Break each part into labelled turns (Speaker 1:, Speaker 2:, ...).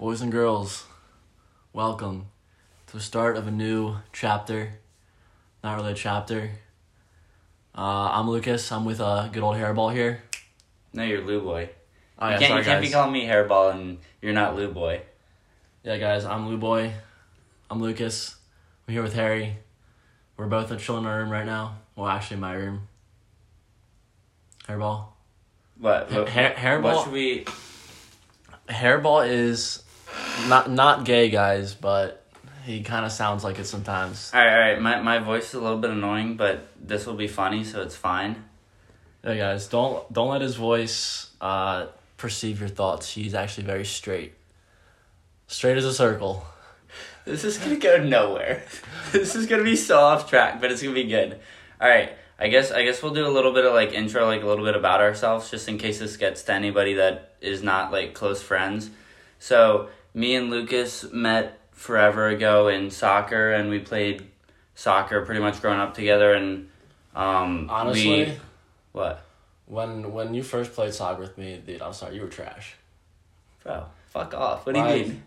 Speaker 1: Boys and girls, welcome to the start of a new chapter. Not really a chapter. Uh, I'm Lucas. I'm with uh, good old hairball here.
Speaker 2: No, you're Lou Boy.
Speaker 1: Oh,
Speaker 2: you
Speaker 1: yeah,
Speaker 2: can't,
Speaker 1: sorry,
Speaker 2: you can't be
Speaker 1: guys.
Speaker 2: calling me Hairball and you're not Lou Boy.
Speaker 1: Yeah, guys, I'm Lou Boy. I'm Lucas. I'm here with Harry. We're both chilling in our room right now. Well, actually, my room. Hairball.
Speaker 2: What? what,
Speaker 1: Ha- hairball.
Speaker 2: what should we?
Speaker 1: Hairball is not not gay, guys, but he kind of sounds like it sometimes.
Speaker 2: All right, all right. My my voice is a little bit annoying, but this will be funny, so it's fine.
Speaker 1: Yeah, guys, don't don't let his voice uh, perceive your thoughts. He's actually very straight, straight as a circle.
Speaker 2: This is gonna go nowhere. this is gonna be so off track, but it's gonna be good. All right. I guess I guess we'll do a little bit of like intro, like a little bit about ourselves, just in case this gets to anybody that is not like close friends. So me and Lucas met forever ago in soccer, and we played soccer pretty much growing up together. And um,
Speaker 1: Honestly,
Speaker 2: we, what,
Speaker 1: when when you first played soccer with me, dude, I'm sorry, you were trash.
Speaker 2: bro? Fuck off. What do you mean,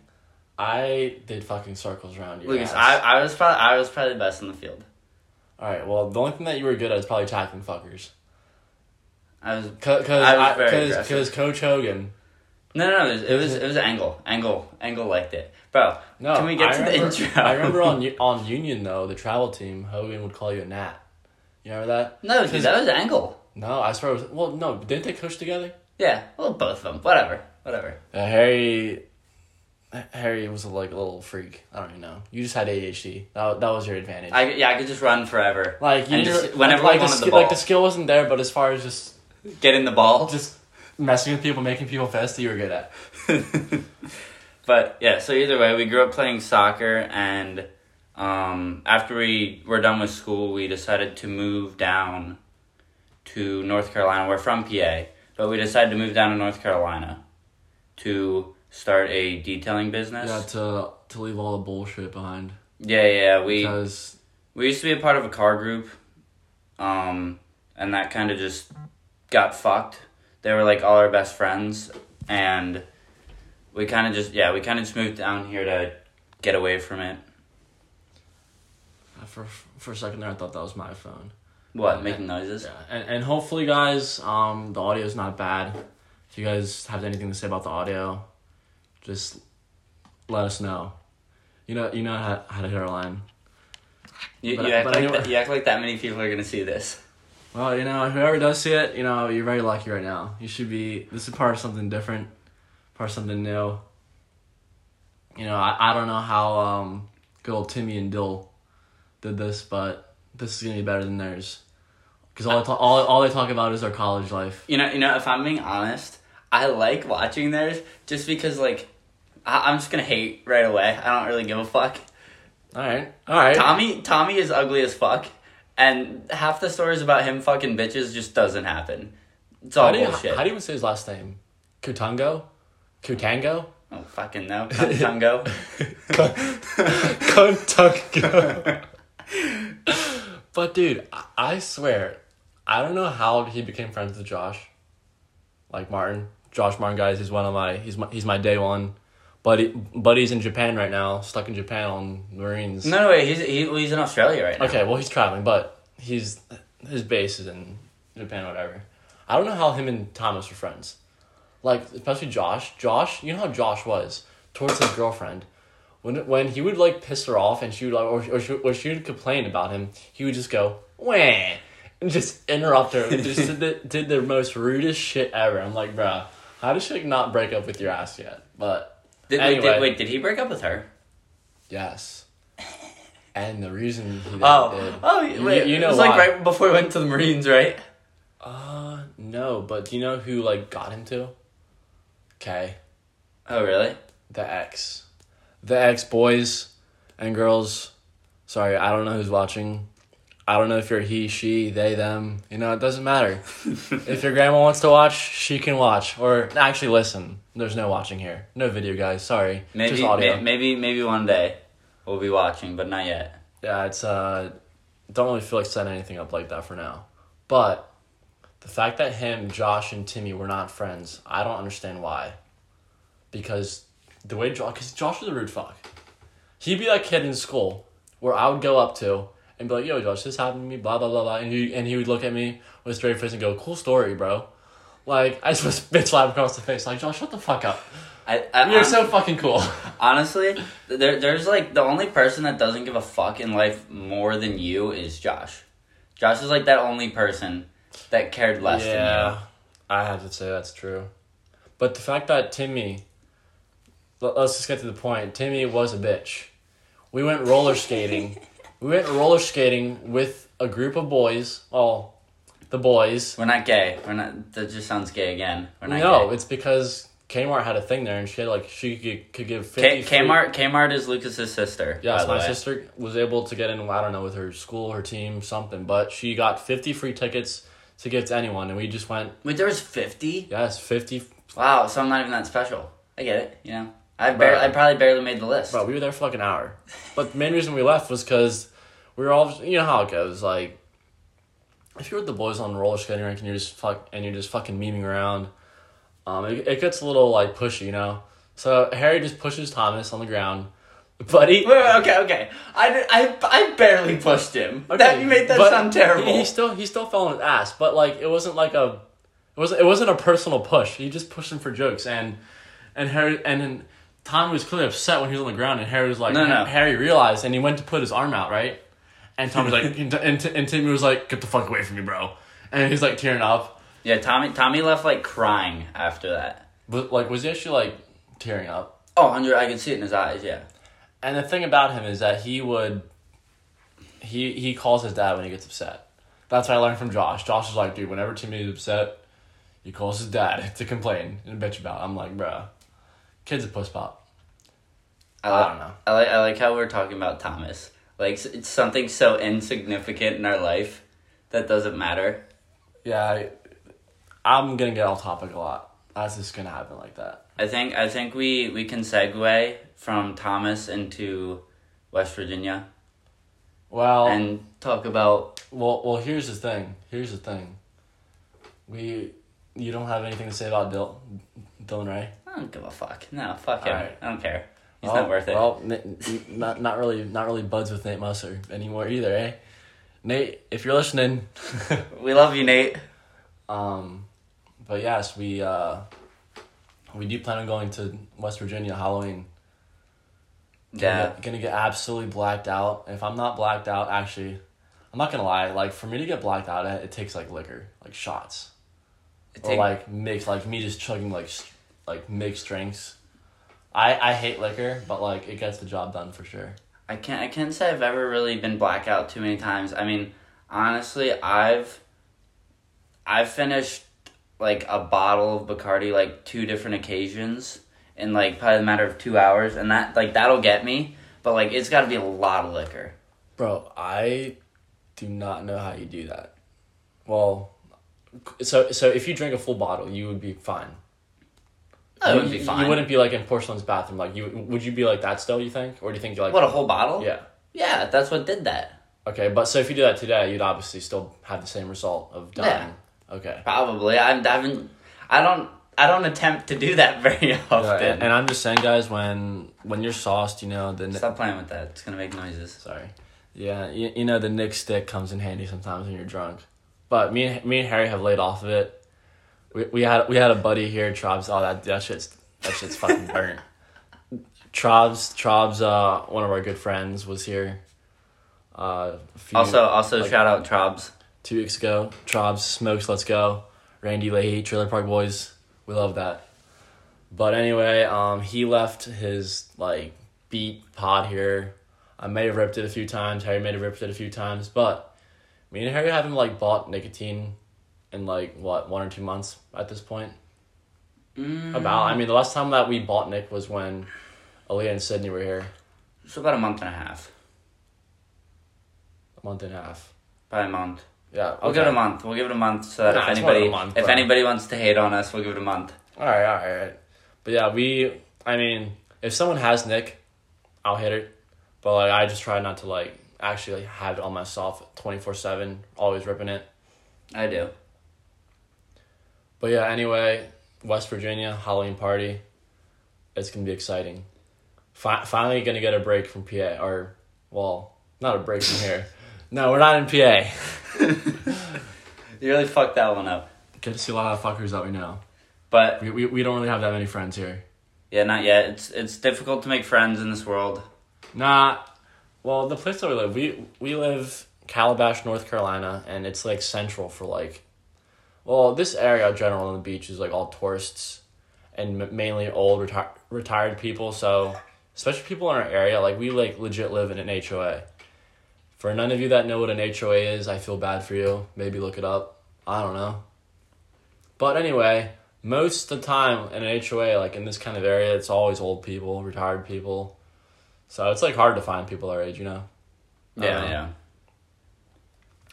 Speaker 1: I did fucking circles around your
Speaker 2: Lucas?
Speaker 1: ass.
Speaker 2: I, I was probably I was probably the best in the field.
Speaker 1: All right, well, the only thing that you were good at is probably tackling fuckers.
Speaker 2: I was
Speaker 1: Cause, cause, cause, Coach Hogan.
Speaker 2: No no no. It was it was, it was angle angle angle liked it, bro.
Speaker 1: No,
Speaker 2: Can we get
Speaker 1: I
Speaker 2: to
Speaker 1: remember,
Speaker 2: the intro?
Speaker 1: I remember on on Union though, the travel team, Hogan would call you a gnat. You remember that?
Speaker 2: No, dude,
Speaker 1: 'Cause-
Speaker 2: that was angle.
Speaker 1: No, I swear. It was, well, no, didn't they coach together?
Speaker 2: Yeah, well, both of them. Whatever, whatever.
Speaker 1: Uh, Harry, Harry was like a little freak. I don't even know. You just had ADHD. That that was your advantage.
Speaker 2: I yeah, I could just run forever.
Speaker 1: like you knew-
Speaker 2: just- whenever
Speaker 1: like,
Speaker 2: I
Speaker 1: the
Speaker 2: wanted the
Speaker 1: skill,
Speaker 2: ball.
Speaker 1: like the skill wasn't there, but as far as just
Speaker 2: getting the ball.
Speaker 1: just messing with people, making people fast, you were good at.
Speaker 2: but yeah, so either way, we grew up playing soccer, and um, after we were done with school, we decided to move down to North Carolina. We're from PA, but we decided to move down to North Carolina to start a detailing business.
Speaker 1: Yeah, to to leave all the bullshit behind
Speaker 2: yeah, yeah. We
Speaker 1: because
Speaker 2: we used to be a part of a car group, um, and that kind of just got fucked. They were like all our best friends, and we kind of just yeah, we kind of just moved down here to get away from it.
Speaker 1: for for a second there, I thought that was my phone.
Speaker 2: What
Speaker 1: Okay.
Speaker 2: making noises?
Speaker 1: Yeah, and, and hopefully, guys, um, the audio is not bad. If you guys have anything to say about the audio, just let us know. You know, you know how, how to hit our line.
Speaker 2: You,
Speaker 1: But-
Speaker 2: you act like
Speaker 1: anyway-
Speaker 2: that, you act like that many people are gonna see this.
Speaker 1: Well, you know, whoever does see it, you know, you're very lucky right now. You should be. This is part of something different, part of something new. You know, I, I don't know how um good old Timmy and Dill did this, but this is gonna be better than theirs. Because all, they talk, all all they talk about is their college life.
Speaker 2: You know, you know. If I'm being honest, I like watching theirs just because like I, I'm just gonna hate right away. I don't really give a fuck.
Speaker 1: All right, all right.
Speaker 2: Tommy Tommy is ugly as fuck, and half the stories about him fucking bitches just doesn't happen. It's all
Speaker 1: How do, you,
Speaker 2: bullshit.
Speaker 1: how do you even say his last name? Kutango? Kutango?
Speaker 2: oh fucking no, Tungo.
Speaker 1: Kutango. but dude, I- I swear, I don't know how he became friends with Josh. Like Martin, Josh Martin, guys, he's one of my he's my he's my day one. But he's in Japan right now, stuck in Japan on Marines.
Speaker 2: no, no, wait. He's he, well, he's in Australia right now.
Speaker 1: Okay, well he's traveling, but he's his base is in Japan, whatever. I don't know how him and Thomas were friends. Like especially Josh. Josh, you know how Josh was towards his girlfriend. When when he would like piss her off and she would like or or she, or she would complain about him, he would just go wah and just interrupt her. and just did the, did the most rudest shit ever. I'm like, bruh, how does she like, not break up with your ass yet? But
Speaker 2: Did, wait, did, wait, did he break up with her?
Speaker 1: yes. And the reason he did,
Speaker 2: Oh,
Speaker 1: did
Speaker 2: oh,
Speaker 1: You-
Speaker 2: wait.
Speaker 1: you know
Speaker 2: it was
Speaker 1: why.
Speaker 2: like right before he went to the Marines, right?
Speaker 1: Uh, no, but do you know who like got him to? Okay,
Speaker 2: Oh, really?
Speaker 1: the ex, the ex boys and girls. Sorry, I don't know who's watching. I don't know if you're he, she, they, them. You know, it doesn't matter. if your grandma wants to watch, she can watch or actually listen. There's no watching here, no video, guys. Sorry,
Speaker 2: Maybe,
Speaker 1: just audio.
Speaker 2: maybe, maybe one day we'll be watching, but not yet.
Speaker 1: Yeah, it's uh, don't really feel like setting anything up like that for now. But the fact that him, Josh, and Timmy were not friends, I don't understand why. Because the way Josh, because Josh was a rude fuck. He'd be that kid in school where I would go up to and be like, "Yo, Josh, this happened to me," blah blah blah blah, and he and he would look at me with a straight face and go, "Cool story, bro." Like I just was bitch slap across the face, like Josh, shut the fuck up.
Speaker 2: I, I,
Speaker 1: You're so fucking cool.
Speaker 2: honestly, there, there's like the only person that doesn't give a fuck in life more than you is Josh. Josh is like that only person that cared less than you. Yeah.
Speaker 1: I have to say that's true. But the fact that Timmy, let- let's just get to the point. Timmy was a bitch. We went roller skating. we went roller skating with a group of boys. Well, the boys.
Speaker 2: We're not gay. We're not. That just sounds gay again. We're not
Speaker 1: No,
Speaker 2: gay.
Speaker 1: it's because Kmart had a thing there, and she had like she could, could give
Speaker 2: K-
Speaker 1: fifty. free-
Speaker 2: Kmart. Kmart is Lucas's sister.
Speaker 1: Yes, my
Speaker 2: way.
Speaker 1: sister was able to get in. I don't know with her school, her team, something, but she got fifty free tickets to give to anyone, and we just went.
Speaker 2: Wait, there was fifty.
Speaker 1: Yes, fifty.
Speaker 2: Wow, so I'm not even that special. I get it. You know, I barely, I probably barely made the list.
Speaker 1: Bro, we were there for like an hour. But the main reason we left was because we were all, you know how it goes. Like, if you're with the boys on the roller skating rink and you're just fuck and you're just fucking memeing around, um, it, it gets a little like pushy, you know. So Harry just pushes Thomas on the ground, Buddy.
Speaker 2: Wait, wait, okay, okay. I, I, I barely pushed him. that you made that sound terrible.
Speaker 1: He, he still he still fell on his ass, but like it wasn't like a, it wasn't it wasn't a personal push. He just pushed him for jokes, and and Harry and then Tom was clearly upset when he was on the ground, and Harry was like,
Speaker 2: No, no.
Speaker 1: Harry realized, and he went to put his arm out, right, and Tom was like, and, and, and Timmy was like, get the fuck away from me, bro, and he's like tearing up,
Speaker 2: yeah, Tommy. Tommy left like crying after that.
Speaker 1: but like was he actually like tearing up?
Speaker 2: Oh, 100, I could see it in his eyes. Yeah.
Speaker 1: And the thing about him is that he would, he he calls his dad when he gets upset. That's what I learned from Josh. Josh is like, dude, whenever Timmy is upset, he calls his dad to complain and bitch about. it. I'm like, bruh, kid's a puss pop.
Speaker 2: I,
Speaker 1: I don't know.
Speaker 2: I like I like how we're talking about Thomas. Like it's something so insignificant in our life that doesn't matter.
Speaker 1: Yeah, I, I'm gonna get off topic a lot. That's just gonna happen like that.
Speaker 2: I think I think we we can segue from Thomas into West Virginia
Speaker 1: Well,
Speaker 2: and talk about
Speaker 1: well, well. Here's the thing. Here's the thing. We, you don't have anything to say about Dil, Dylan Ray.
Speaker 2: I don't give a fuck. No, fuck him.
Speaker 1: Alright.
Speaker 2: I don't care. He's
Speaker 1: well,
Speaker 2: not worth it.
Speaker 1: Well, not not really not really buds with Nate Musser anymore either, eh? Nate, if you're listening,
Speaker 2: we love you, Nate.
Speaker 1: um, but yes, we uh, we do plan on going to West Virginia Halloween. Gonna
Speaker 2: Yeah.
Speaker 1: get, gonna get absolutely blacked out. If I'm not blacked out, actually, I'm not gonna lie. Like for me to get blacked out, it, it takes like liquor, like shots,
Speaker 2: It
Speaker 1: or
Speaker 2: take-
Speaker 1: like mix, like me just chugging like like mixed drinks. I I hate liquor, but like it gets the job done for sure.
Speaker 2: I can't I can't say I've ever really been blackout too many times. I mean, honestly, I've I've finished like a bottle of Bacardi like two different occasions in like probably a matter of two hours, and that like that'll get me. But like it's got to be a lot of liquor.
Speaker 1: Bro, I do not know how you do that. Well, so so if you drink a full bottle, you would be fine.
Speaker 2: That
Speaker 1: you,
Speaker 2: would be fine.
Speaker 1: You wouldn't be like in porcelain's bathroom. Like you would you be like that still? You think, or do you think you're like
Speaker 2: What a whole bottle?
Speaker 1: yeah?
Speaker 2: Yeah, that's what did that.
Speaker 1: Okay, but so if you do that today, you'd obviously still have the same result of dying. Okay.
Speaker 2: Probably. I haven't. I don't. I don't attempt to do that very often.
Speaker 1: and, and I'm just saying, guys, when when you're sauced, you know the
Speaker 2: Stop playing with that. It's gonna make noises.
Speaker 1: sorry, yeah, you, you know the Nick stick comes in handy sometimes when you're drunk. But me and me and Harry have laid off of it. We, we had we had a buddy here, Trobs. Oh, that that shit's that shit's fucking burnt. Trobs Trobs, uh, one of our good friends was here. Uh, a few,
Speaker 2: Also, also
Speaker 1: like-
Speaker 2: shout out Trobs.
Speaker 1: two weeks ago. Trobs smokes. Let's go. Randy Lahey, Trailer Park Boys. We love that. But anyway, um, he left his like beat pod here. I may have ripped it a few times. Harry may have ripped it a few times, but me and Harry haven't like bought nicotine in like what one or two months at this point.
Speaker 2: Mm,
Speaker 1: About. I mean, the last time that we bought Nick was when Aaliyah and Sydney were here.
Speaker 2: So about a month and a half.
Speaker 1: A month and a half.
Speaker 2: Probably a month.
Speaker 1: Yeah.
Speaker 2: We'll give it a month. We'll give it a month so that
Speaker 1: Nah,
Speaker 2: if
Speaker 1: it's more than
Speaker 2: anybody
Speaker 1: month,
Speaker 2: if anybody wants to hate on us, we'll give it a month.
Speaker 1: All right, all right, all right. But yeah, we. I mean, if someone has Nick, I'll hit it. But like, I just try not to like actually like, have it on myself twenty four seven, always ripping it.
Speaker 2: I do.
Speaker 1: But yeah, anyway, West Virginia Halloween party. it's gonna be exciting. Fi- finally, gonna get a break from PA, or well, not a break from here. No, we're not in PA.
Speaker 2: You really fucked that one up.
Speaker 1: Get to see a lot of fuckers that we know.
Speaker 2: But
Speaker 1: We, we, we don't really have that many friends here.
Speaker 2: yeah, not yet. It's it's difficult to make friends in this world.
Speaker 1: Nah, well, the place that we live, we we live Calabash, North Carolina, and it's like central for like, well, this area in general on the beach is like all tourists, and m- mainly old reti- retired people. So, especially people in our area, like we like legit live in an HOA. For none of you that know what an HOA is, I feel bad for you. Maybe look it up. I don't know. But anyway, most of the time in an HOA, like in this kind of area, it's always old people, retired people. So it's like hard to find people our age, you know.
Speaker 2: Yeah,
Speaker 1: Um,
Speaker 2: yeah.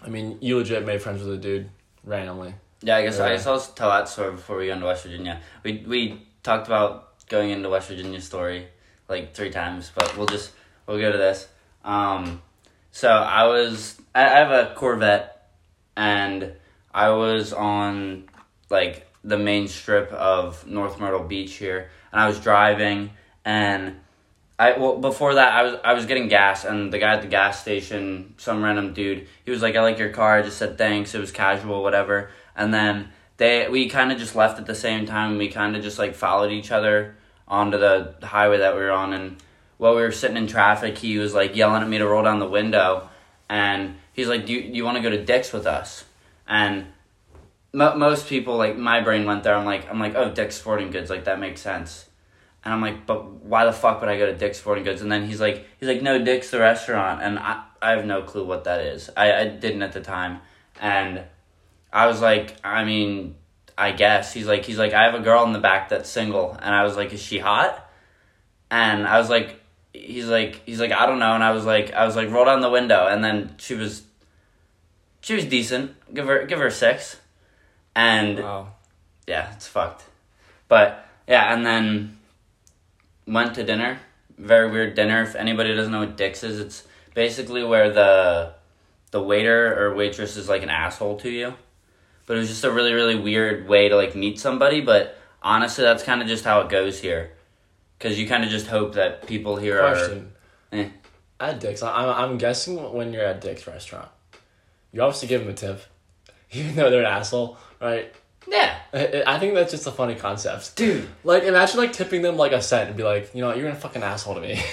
Speaker 1: I mean, you legit made friends with a dude randomly.
Speaker 2: Yeah, I guess I
Speaker 1: Yeah.
Speaker 2: guess I'll tell that story before we go into West Virginia. We we talked about going into West Virginia story like three times, but we'll just we'll go to this. Um, so I was I, I have a Corvette, and I was on like the main strip of North Myrtle Beach here, and I was driving, and I well before that I was I was getting gas, and the guy at the gas station, some random dude, he was like, "I like your car." I just said thanks. It was casual, whatever, and then they we kind of just left at the same time. We kind of just like followed each other onto the highway that we were on, and while we were sitting in traffic, he was like yelling at me to roll down the window, and he's like, "Do you, do you want to go to Dick's with us?" And mo- most people like my brain went there. I'm like, I'm like, oh, Dick's Sporting Goods, like that makes sense. And I'm like, but why the fuck would I go to Dick's Sporting Goods? And then he's like, he's like, no, Dick's the restaurant, and I, I have no clue what that is. I, I didn't at the time, and I was like, I mean, I guess he's like, he's like, I have a girl in the back that's single, and I was like, is she hot? And I was like, he's like, he's like, I don't know, and I was like, I was like, roll down the window, and then she was, she was decent. Give her, give her a six, and
Speaker 1: Wow.
Speaker 2: yeah, it's fucked. But yeah, and then went to dinner. Very weird dinner. If anybody doesn't know what Dick's is, it's basically where the the waiter or waitress is like an asshole to you. But it was just a really really weird way to like meet somebody. But honestly, that's kind of just how it goes here, because you kind of just hope that people here
Speaker 1: Question.
Speaker 2: Eh.
Speaker 1: At Dick's, I- I'm, I'm guessing when you're at Dick's restaurant, you obviously give them a tip, even though they're an asshole, right?
Speaker 2: yeah,
Speaker 1: I, I think that's just a funny concept.
Speaker 2: dude.
Speaker 1: Like, imagine like tipping them like a cent and be like, you know, you're a fucking asshole to me.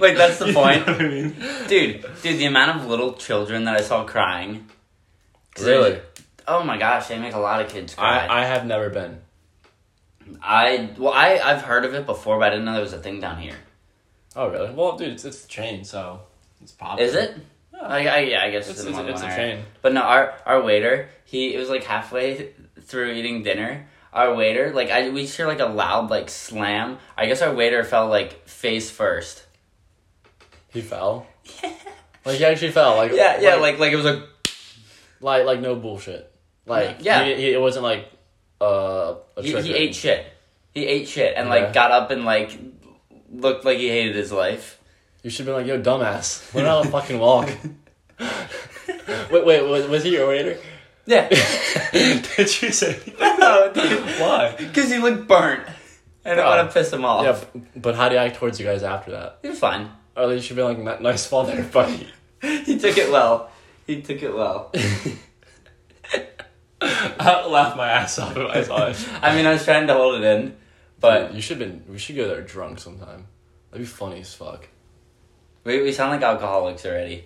Speaker 2: like that's the
Speaker 1: You
Speaker 2: point,
Speaker 1: know what I mean?
Speaker 2: dude. Dude, the amount of little children that I saw crying.
Speaker 1: Really?
Speaker 2: Oh my gosh, they make a lot of kids cry.
Speaker 1: I, I have never been.
Speaker 2: I well, I I've heard of it before, but I didn't know there was a thing down here.
Speaker 1: Oh, really? Well, dude, it's, it's a chain, so it's popular.
Speaker 2: Is it? I, I, yeah, I guess
Speaker 1: It's,
Speaker 2: it's,
Speaker 1: it's, it's a chain.
Speaker 2: But no, our our waiter, he it was like halfway through eating dinner. Our waiter, like I, we hear like a loud like slam. I guess our waiter fell like face first.
Speaker 1: He fell. Yeah. Like he actually fell. Like
Speaker 2: Yeah, yeah, like like it was a
Speaker 1: like like no bullshit. Like
Speaker 2: Yeah.
Speaker 1: he, he, it wasn't like uh a
Speaker 2: he, he ate shit. He ate shit and
Speaker 1: Yeah.
Speaker 2: like got up and like looked like he hated his life.
Speaker 1: You should be like, yo, dumbass, learn how to fucking walk. wait, wait, was, was he your waiter?
Speaker 2: Yeah.
Speaker 1: Did you say?
Speaker 2: no, dude.
Speaker 1: Why?
Speaker 2: Because he looked burnt. And I didn't
Speaker 1: Oh.
Speaker 2: want to piss him off.
Speaker 1: Yeah, but how do you act towards you guys after that?
Speaker 2: He was fine.
Speaker 1: Or you should be like, "N- nice fall there, buddy.
Speaker 2: he took it well. He took it well.
Speaker 1: I laughed my ass off if I saw it.
Speaker 2: I mean, I was trying to hold it in, but
Speaker 1: you should been. We should go there drunk sometime. That'd be funny as fuck.
Speaker 2: we, we sound like alcoholics already.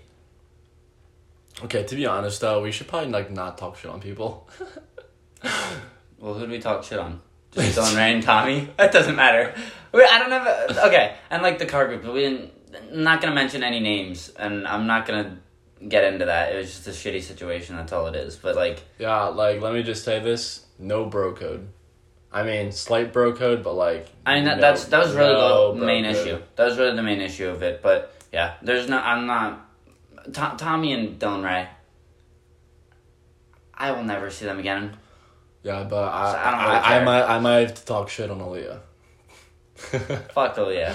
Speaker 1: Okay, to be honest though, we should probably like not talk shit on people.
Speaker 2: Well, who do we talk shit on? Just Dylan Ray and Tommy? That doesn't matter. We, I don't have. A, okay, and like the car group, we didn't. I'm not gonna mention any names, and I'm not gonna get into that. It was just a shitty situation. That's all it is. But like,
Speaker 1: Yeah, like let me just say this: no bro code. I mean, slight bro code, but like.
Speaker 2: I mean, that,
Speaker 1: no-
Speaker 2: that's that was really
Speaker 1: no
Speaker 2: the main
Speaker 1: code.
Speaker 2: issue. That was really the main issue of it. But yeah, there's no. I'm not. To, Tommy and Dylan Ray. I will never see them again.
Speaker 1: Yeah, but I,
Speaker 2: So I really
Speaker 1: I, I, might, I might have to talk shit on Aaliyah.
Speaker 2: Fuck yeah.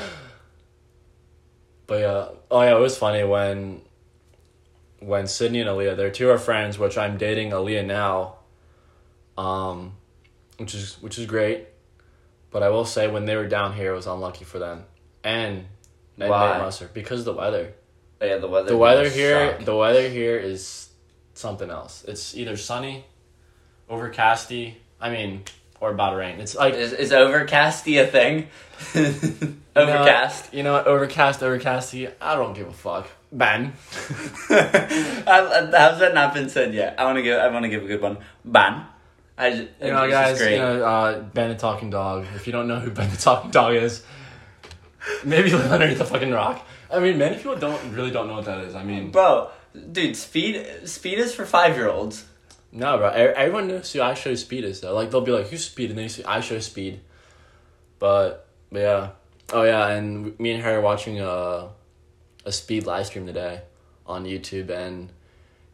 Speaker 1: But yeah, oh yeah, it was funny when when Sydney and Aaliyah, they're two of our friends, which I'm dating Aaliyah now, um, which is which is great. But I will say when they were down here, it was unlucky for them, and and
Speaker 2: Why?
Speaker 1: Nate Musser because of the weather.
Speaker 2: Oh, yeah, the weather.
Speaker 1: The weather here, the weather here is something else. It's either sunny, overcasty. I mean, or about to rain. It's like
Speaker 2: Is, is overcasty a thing? Overcast.
Speaker 1: You know, what? overcast, overcasty. I don't give a fuck. Ben.
Speaker 2: I- How's that not been said yet? I want to give. I want to give a good one. Ban. I just,
Speaker 1: You know, guys.
Speaker 2: great.
Speaker 1: You know, uh, Ben the Talking Dog. If you don't know who Ben the Talking Dog is, maybe live underneath the fucking rock. I mean, many people don't really don't know what that is. I mean,
Speaker 2: Bro, dude, speed speed is for five year olds.
Speaker 1: no, bro. e- Everyone knows who IShowSpeed is though. Like they'll be like, "Who's Speed?" and then you see IShowSpeed. But, but yeah, oh yeah, and me and her are watching a a Speed live stream today on YouTube, and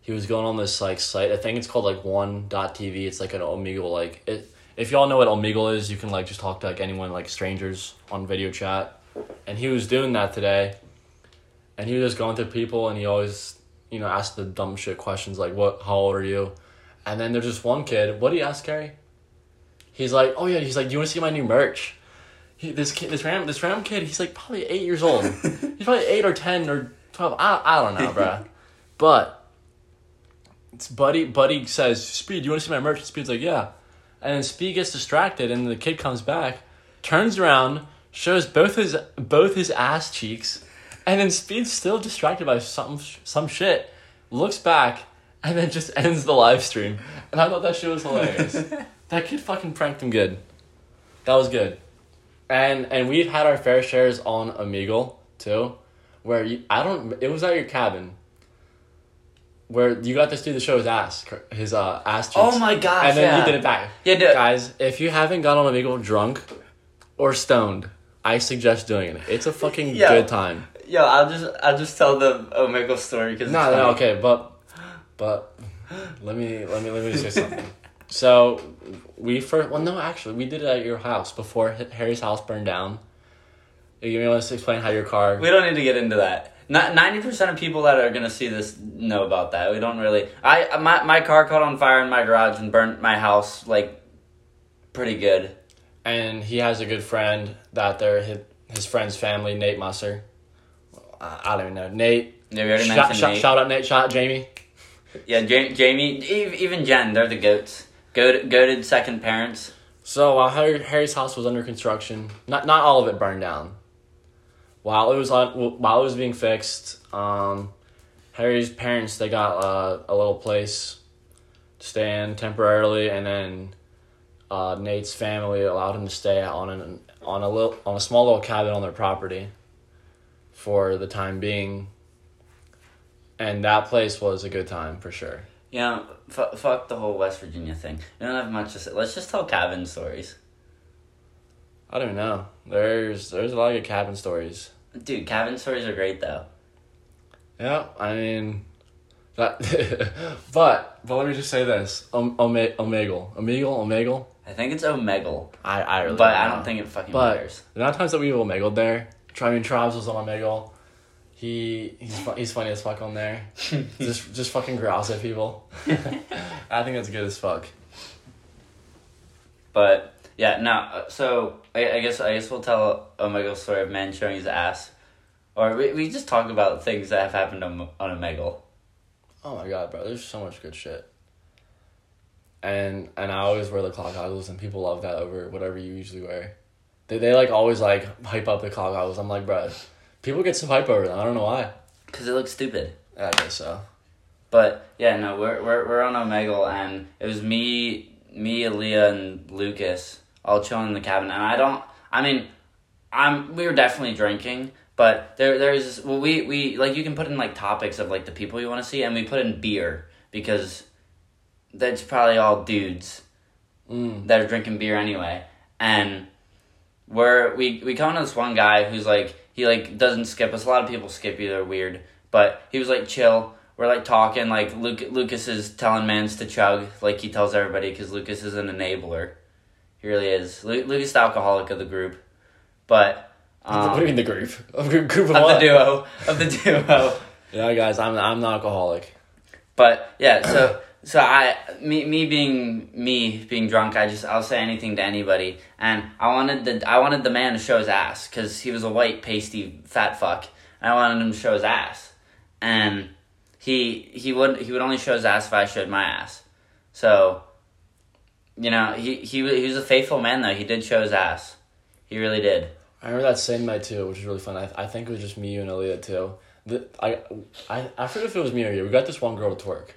Speaker 1: he was going on this like site. I think it's called like OmeTV. It's like an Omegle like it. If y'all know what Omegle is, you can like just talk to like anyone like strangers on video chat, and he was doing that today. And he was just going to people, and he always, you know, asked the dumb shit questions like, "What? How old are you?" And then there's just one kid. What do you ask, Carrie? He's like, "Oh yeah." He's like, "Do you want to see my new merch?" He, this kid, this random, this random kid. He's like probably eight years old. he's probably eight or ten or twelve. I, I don't know, bruh. But it's Buddy. Buddy says, "Speed, you want to see my merch?" Speed's like, "Yeah." And then Speed gets distracted, and the kid comes back, turns around, shows both his both his ass cheeks, and then Speed's still distracted by some some shit. Looks back, and then just ends the live stream. And I thought that shit was hilarious. that kid fucking pranked him good. That was good. And and we've had our fair shares on Omegle too, where you, I don't. It was at your cabin. Where you got this dude to show his ass, his uh ass cheeks.
Speaker 2: Oh my gosh!
Speaker 1: And then
Speaker 2: yeah.
Speaker 1: you did it back.
Speaker 2: Yeah, dude.
Speaker 1: Guys, if you haven't gone on Omegle drunk or stoned, I suggest doing it. It's a fucking good time.
Speaker 2: Yo, I'll just I'll just tell the Omegle story because
Speaker 1: No, no, okay, but but let me let me let me say something. So we first well no actually we did it at your house before Harry's house burned down. You want to explain how your car?
Speaker 2: We don't need to get into that. Not ninety percent of people that are gonna see this know about that. We don't really. I my my car caught on fire in my garage and burnt my house like pretty good.
Speaker 1: and he has a good friend that they're his, his friend's family, Nate Musser. I, I don't even know Nate.
Speaker 2: Yeah, we already
Speaker 1: Shout,
Speaker 2: mentioned
Speaker 1: shout,
Speaker 2: Nate.
Speaker 1: shout out Nate. Shout out Jamie.
Speaker 2: Yeah, Jamie, ev- even Jen, they're the goats. Goat, goated second parents.
Speaker 1: So while Harry, Harry's house was under construction, not not all of it burned down. While it was on, while it was being fixed, um, Harry's parents they got uh, a little place to stay in temporarily, and then uh, Nate's family allowed him to stay on an on a little on a small little cabin on their property for the time being. And that place was a good time for sure.
Speaker 2: Know, f- fuck the whole West Virginia thing. We don't have much to say. Let's just tell cabin stories.
Speaker 1: I don't know. There's there's a lot of good cabin stories.
Speaker 2: Dude, cabin stories are great though.
Speaker 1: Yeah, I mean, that. but but let me just say this: Ome- Omegle, Omegle, Omegle.
Speaker 2: I think it's Omegle,
Speaker 1: I I really.
Speaker 2: but
Speaker 1: don't
Speaker 2: I don't think it fucking
Speaker 1: But
Speaker 2: matters.
Speaker 1: the amount of times that we've Omegled there, mean, Trobs was on Omegle. He he's fu- he's funny as fuck on there. just just fucking growls at people. I think that's good as fuck.
Speaker 2: But yeah, no. uh, So I, I guess I guess we'll tell a Omegle's story of man showing his ass, or we we just talk about things that have happened on on Omegle.
Speaker 1: Oh my god, bro! There's so much good shit. And and I always wear the clock goggles, and people love that over whatever you usually wear. They they like always like hype up the clock goggles. I'm like, bro, people get some hype over them. I don't know why.
Speaker 2: Cause it looks stupid.
Speaker 1: I guess so.
Speaker 2: But yeah, no, we're we're we're on Omegle, and it was me, me, Aaliyah, and Lucas all chilling in the cabin, and I don't. I mean, I'm we were definitely drinking, but there there's well we we like you can put in like topics of like the people you want to see, and we put in beer because that's probably all dudes
Speaker 1: Mm.
Speaker 2: that are drinking beer anyway, and we're we we come to this one guy who's like he like doesn't skip us. A lot of people skip you; they're weird, but he was like chill. We're like talking, like Luke, Lucas is telling mans to chug, like he tells everybody, because Lucas is an enabler. He really is. Lu- Lucas the alcoholic of the group, but um,
Speaker 1: what do you mean the group? Of group, group of,
Speaker 2: of the duo, of the duo.
Speaker 1: Yeah, guys, I'm I'm an alcoholic.
Speaker 2: But yeah, so so I me me being me being drunk, I just I'll say anything to anybody, and I wanted the I wanted the man to show his ass because he was a white pasty fat fuck, and I wanted him to show his ass, and he he would he would only show his ass if I showed my ass, so. You know, he he he was a faithful man though. He did show his ass. He really did.
Speaker 1: I remember that same night too, which was really fun. I, I think it was just me, you, and Aaliyah too. The, I, I, I forget if it was me or you. We got this one girl to twerk.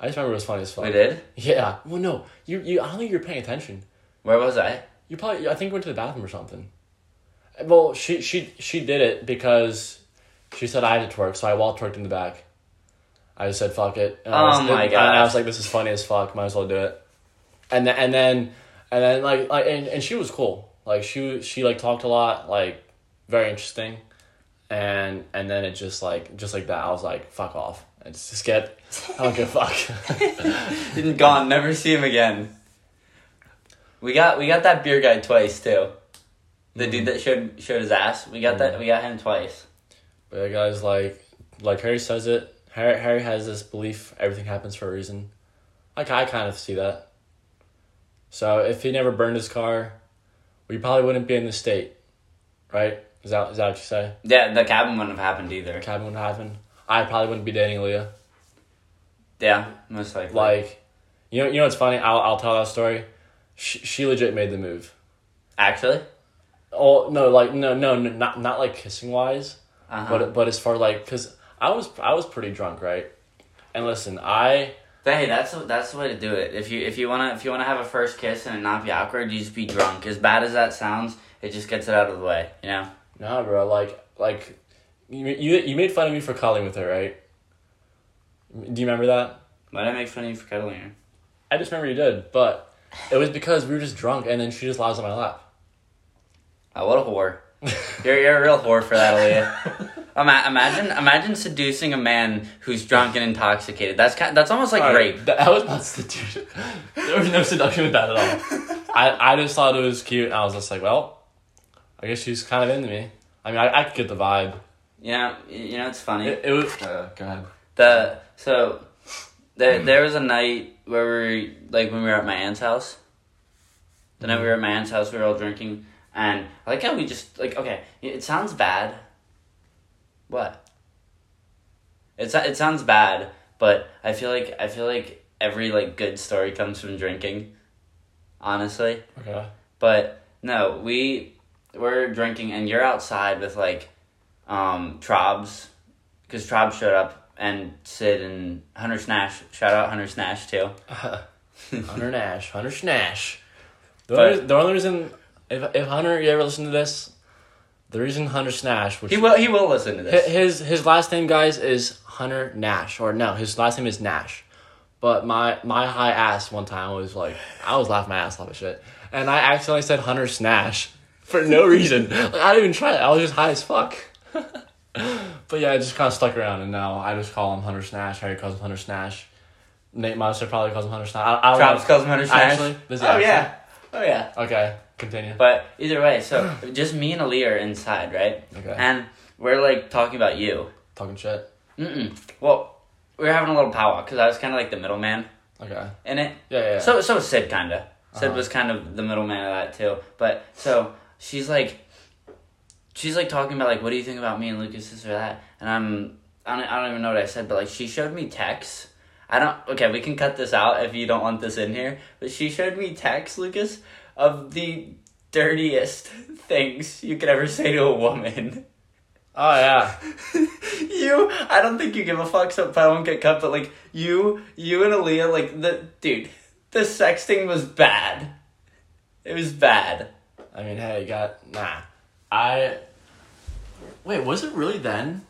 Speaker 1: I just remember it was funny as fuck.
Speaker 2: We did.
Speaker 1: Yeah. Well, no, you, you. I don't think you're paying attention.
Speaker 2: Where was I?
Speaker 1: You probably. I think you went to the bathroom or something. Well, she she she did it because she said I had to twerk, so I wall twerked in the back. I just said fuck it. And I
Speaker 2: Oh
Speaker 1: was,
Speaker 2: my
Speaker 1: and I was like, this is funny as fuck. Might as well do it. And then and then and then like like and, and she was cool. Like she she like talked a lot, like very interesting. And and then it just like just like that, I was like, fuck off. It's just get I don't give a fuck.
Speaker 2: Didn't gone. Never see him again. We got we got that beer guy twice too. The dude mm-hmm. that showed showed his ass. We got that. Mm-hmm. We got him twice.
Speaker 1: But guys, like like Harry says it. Harry Harry has this belief everything happens for a reason. Like I kind of see that. So if he never burned his car, we probably wouldn't be in this state, right? Is that is that what you say?
Speaker 2: Yeah, the cabin wouldn't have happened either.
Speaker 1: The Cabin wouldn't happen. I probably wouldn't be dating Leah.
Speaker 2: Yeah, most likely.
Speaker 1: Like, you know, you know what's funny? I'll I'll tell that story. She, she legit made the move.
Speaker 2: actually.
Speaker 1: Oh no, like no no, no not not like kissing wise.
Speaker 2: Uh-huh.
Speaker 1: But but as far like, cause I was I was pretty drunk, right? And listen, I
Speaker 2: But hey, that's that's the way to do it. If you if you wanna if you wanna have a first kiss and it not be awkward, you just be drunk. As bad as that sounds, it just gets it out of the way. You know.
Speaker 1: nah, bro. Like like, you you you made fun of me for cuddling with her, right? Do you remember that?
Speaker 2: Why did I make fun of you for cuddling her?
Speaker 1: I just remember you did, but it was because we were just drunk, and then she just lies on my lap.
Speaker 2: Oh, what a whore! You're you're a real whore for that, Aaliyah. Ima- imagine imagine seducing a man who's drunk and intoxicated. That's kind, that's almost like
Speaker 1: right,
Speaker 2: rape.
Speaker 1: That, that was not seduction. There was no seduction with that at all. I, I just thought it was cute, and I was just like, well, I guess she's kind of into me. I mean, I, I could get the vibe.
Speaker 2: You know, you know it's funny.
Speaker 1: It, it was. Uh, go ahead.
Speaker 2: The so there there was a night where we like when we were at my aunt's house. The night we were at my aunt's house, we were all drinking, and I like how we just like okay, it sounds bad. What? It's it sounds bad, but I feel like I feel like every like good story comes from drinking. Honestly,
Speaker 1: Okay.
Speaker 2: but no, we were drinking, and you're outside with like um Trobs, because Trob showed up and Sid and Hunter Snash. Shout out Hunter Snash too.
Speaker 1: Hunter Nash. Hunter Snash. The,
Speaker 2: But-
Speaker 1: only, the only reason, if, if Hunter, you ever listen to this, the reason Hunter Snash, which
Speaker 2: He will. He will listen to this.
Speaker 1: his his last name, guys, is Hunter Nash, or no, his last name is Nash. But my my high ass one time was like, I was laughing my ass off of shit, and I accidentally said Hunter Snash for no reason. like I didn't even try it. I was just high as fuck. but yeah, it just kind of stuck around, and now I just call him Hunter Snash. Harry calls him Hunter Snash. Nate Meister probably calls him Hunter Snash. I, I know.
Speaker 2: calls him Hunter Snash.
Speaker 1: Actually,
Speaker 2: oh
Speaker 1: actually?
Speaker 2: yeah. Oh yeah.
Speaker 1: Okay, continue.
Speaker 2: But either way, so just me and Ali are inside, right?
Speaker 1: Okay.
Speaker 2: And we're like talking about you.
Speaker 1: Talking shit.
Speaker 2: Mm-mm. Well, we were having a little powwow because I was kind of like the middleman
Speaker 1: Okay.
Speaker 2: in it.
Speaker 1: Yeah, yeah. yeah.
Speaker 2: So so Sid kind of. Sid
Speaker 1: Uh-huh.
Speaker 2: was kind of the middleman of that too. But so she's like, she's like talking about like, what do you think about me and Lucas this or that? And I'm I don't, I don't even know what I said, but like she showed me texts. I don't. Okay, we can cut this out if you don't want this in here. But she showed me texts, Lucas, of the dirtiest things you could ever say to a woman.
Speaker 1: oh yeah.
Speaker 2: you, I don't think you give a fuck, so if I won't get cut. But like you, you and Aaliyah, like the dude, the sexting was bad. It was bad.
Speaker 1: I mean, hey, you got nah. I wait. Was it really then?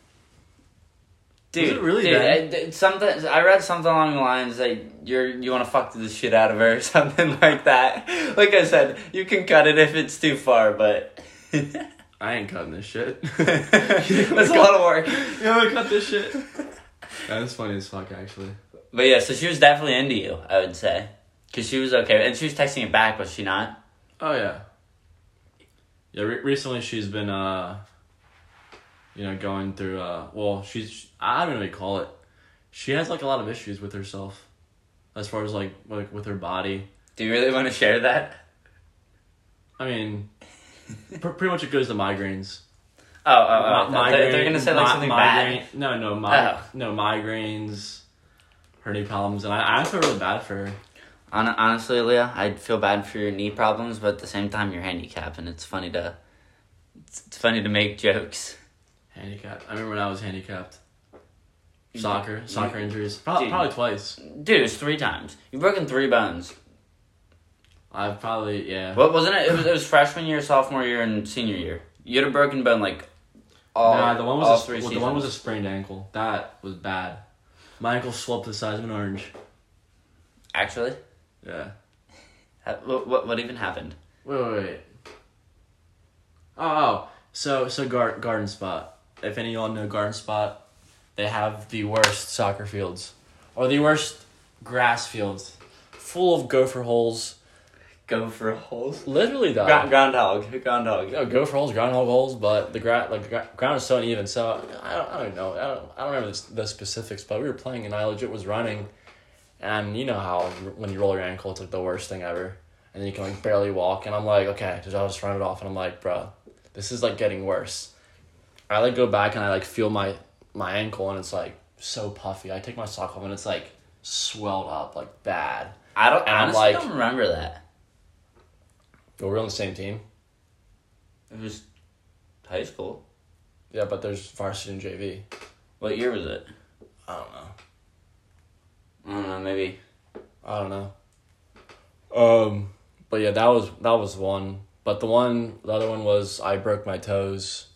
Speaker 2: Dude,
Speaker 1: it really
Speaker 2: dude,
Speaker 1: bad?
Speaker 2: I, something I read something along the lines that you're you want to fuck the shit out of her or something like that. Like I said, you can cut it if it's too far, but
Speaker 1: I ain't cutting this shit.
Speaker 2: that's a lot of work.
Speaker 1: you wanna cut this shit? That's funny as fuck, actually.
Speaker 2: But yeah, so she was definitely into you. I would say, because she was okay, and she was texting it back, was she not?
Speaker 1: Oh yeah. Yeah. Re- recently, she's been uh. You know, going through uh. Well, she's I don't even know what you call it. She has like a lot of issues with herself. as far as like like with her body.
Speaker 2: Do you really want to share that?
Speaker 1: I mean, pr- pretty much it goes to migraines.
Speaker 2: Oh, oh, oh. They're, they're gonna say like
Speaker 1: mi-
Speaker 2: something
Speaker 1: migraine,
Speaker 2: bad.
Speaker 1: No, no, mi-
Speaker 2: Oh.
Speaker 1: no migraines, her knee problems, and I, I feel really bad for her.
Speaker 2: Hon- honestly, Leah, I feel bad for your knee problems, but at the same time, you're handicapped, and it's funny to it's, it's funny to make jokes.
Speaker 1: Handicapped. I remember when I was handicapped. Soccer, soccer injuries. Probably,
Speaker 2: Dude.
Speaker 1: probably twice.
Speaker 2: Dude, it's three times. You've broken three bones.
Speaker 1: I've probably yeah.
Speaker 2: What wasn't it? It was, it was freshman year, sophomore year, and senior year. You had a broken bone like all.
Speaker 1: nah, the one was a,
Speaker 2: three
Speaker 1: well, the one was a sprained ankle. That was bad. My ankle swelled the size of an orange.
Speaker 2: actually.
Speaker 1: Yeah.
Speaker 2: What, what what even happened?
Speaker 1: Wait, wait, wait. Oh, oh. so so gar- Garden Spot. If any of y'all know Garden Spot, they have the worst soccer fields, or the worst grass fields, full of gopher holes.
Speaker 2: Go for holes.
Speaker 1: Literally, though.
Speaker 2: Ground, groundhog, groundhog.
Speaker 1: Know, gopher holes, groundhog holes, but the gra- like gra- ground is so uneven. So I don't, I don't know. I don't, I don't remember the, the specifics, but we were playing and I legit was running, and you know how when you roll your ankle, it's like the worst thing ever, and then you can like barely walk, and I'm like, okay, just I'll just run it off, and I'm like, bro, this is like getting worse. I like go back and I like feel my my ankle, and it's like so puffy. I take my sock off and it's like swelled up like bad.
Speaker 2: I don't.
Speaker 1: And I'm like-
Speaker 2: don't remember that.
Speaker 1: But we're on the same team.
Speaker 2: It was high school.
Speaker 1: Yeah, but there's varsity and JV.
Speaker 2: What year was it?
Speaker 1: I don't know.
Speaker 2: I don't know. Maybe.
Speaker 1: I don't know. Um, but yeah, that was that was one. But the one, the other one was I broke my toes.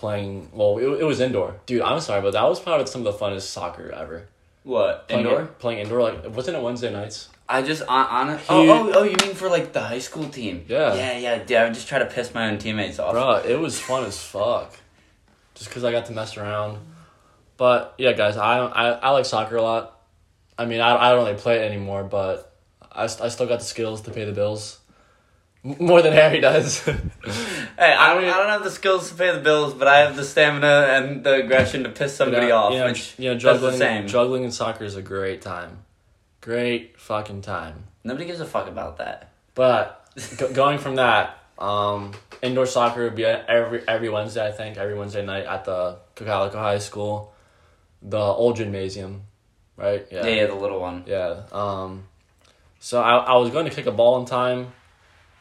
Speaker 1: Playing well, it, it was indoor, dude. I'm sorry, but that was probably some of the funnest soccer ever.
Speaker 2: What
Speaker 1: Playing
Speaker 2: indoor?
Speaker 1: playing indoor, like wasn't it Wednesday nights?
Speaker 2: I just on, on oh,
Speaker 1: He-
Speaker 2: oh, oh oh you mean for like the high school team?
Speaker 1: Yeah.
Speaker 2: Yeah yeah yeah. I would just try to piss my own teammates off.
Speaker 1: Bro, it was fun as fuck. Just because I got to mess around. But yeah, guys, I I, I like soccer a lot. I mean, I, I don't really play it anymore, but I, I still got the skills to pay the bills. M- More than Harry does.
Speaker 2: Hey, I
Speaker 1: I
Speaker 2: don't,
Speaker 1: mean-
Speaker 2: I don't have the skills to pay the bills, but I have the stamina and the aggression to piss somebody
Speaker 1: you know,
Speaker 2: off.
Speaker 1: You know,
Speaker 2: which
Speaker 1: you know,
Speaker 2: does the
Speaker 1: juggling,
Speaker 2: same.
Speaker 1: juggling and soccer is a great time. Great fucking time.
Speaker 2: Nobody gives a fuck about that.
Speaker 1: But go- going from that, um, indoor soccer would be every every Wednesday. I think every Wednesday night at the Cocalico High School, the old gymnasium, right?
Speaker 2: Yeah, yeah, the little one.
Speaker 1: Yeah. Um, so I, I was going to kick a ball in time,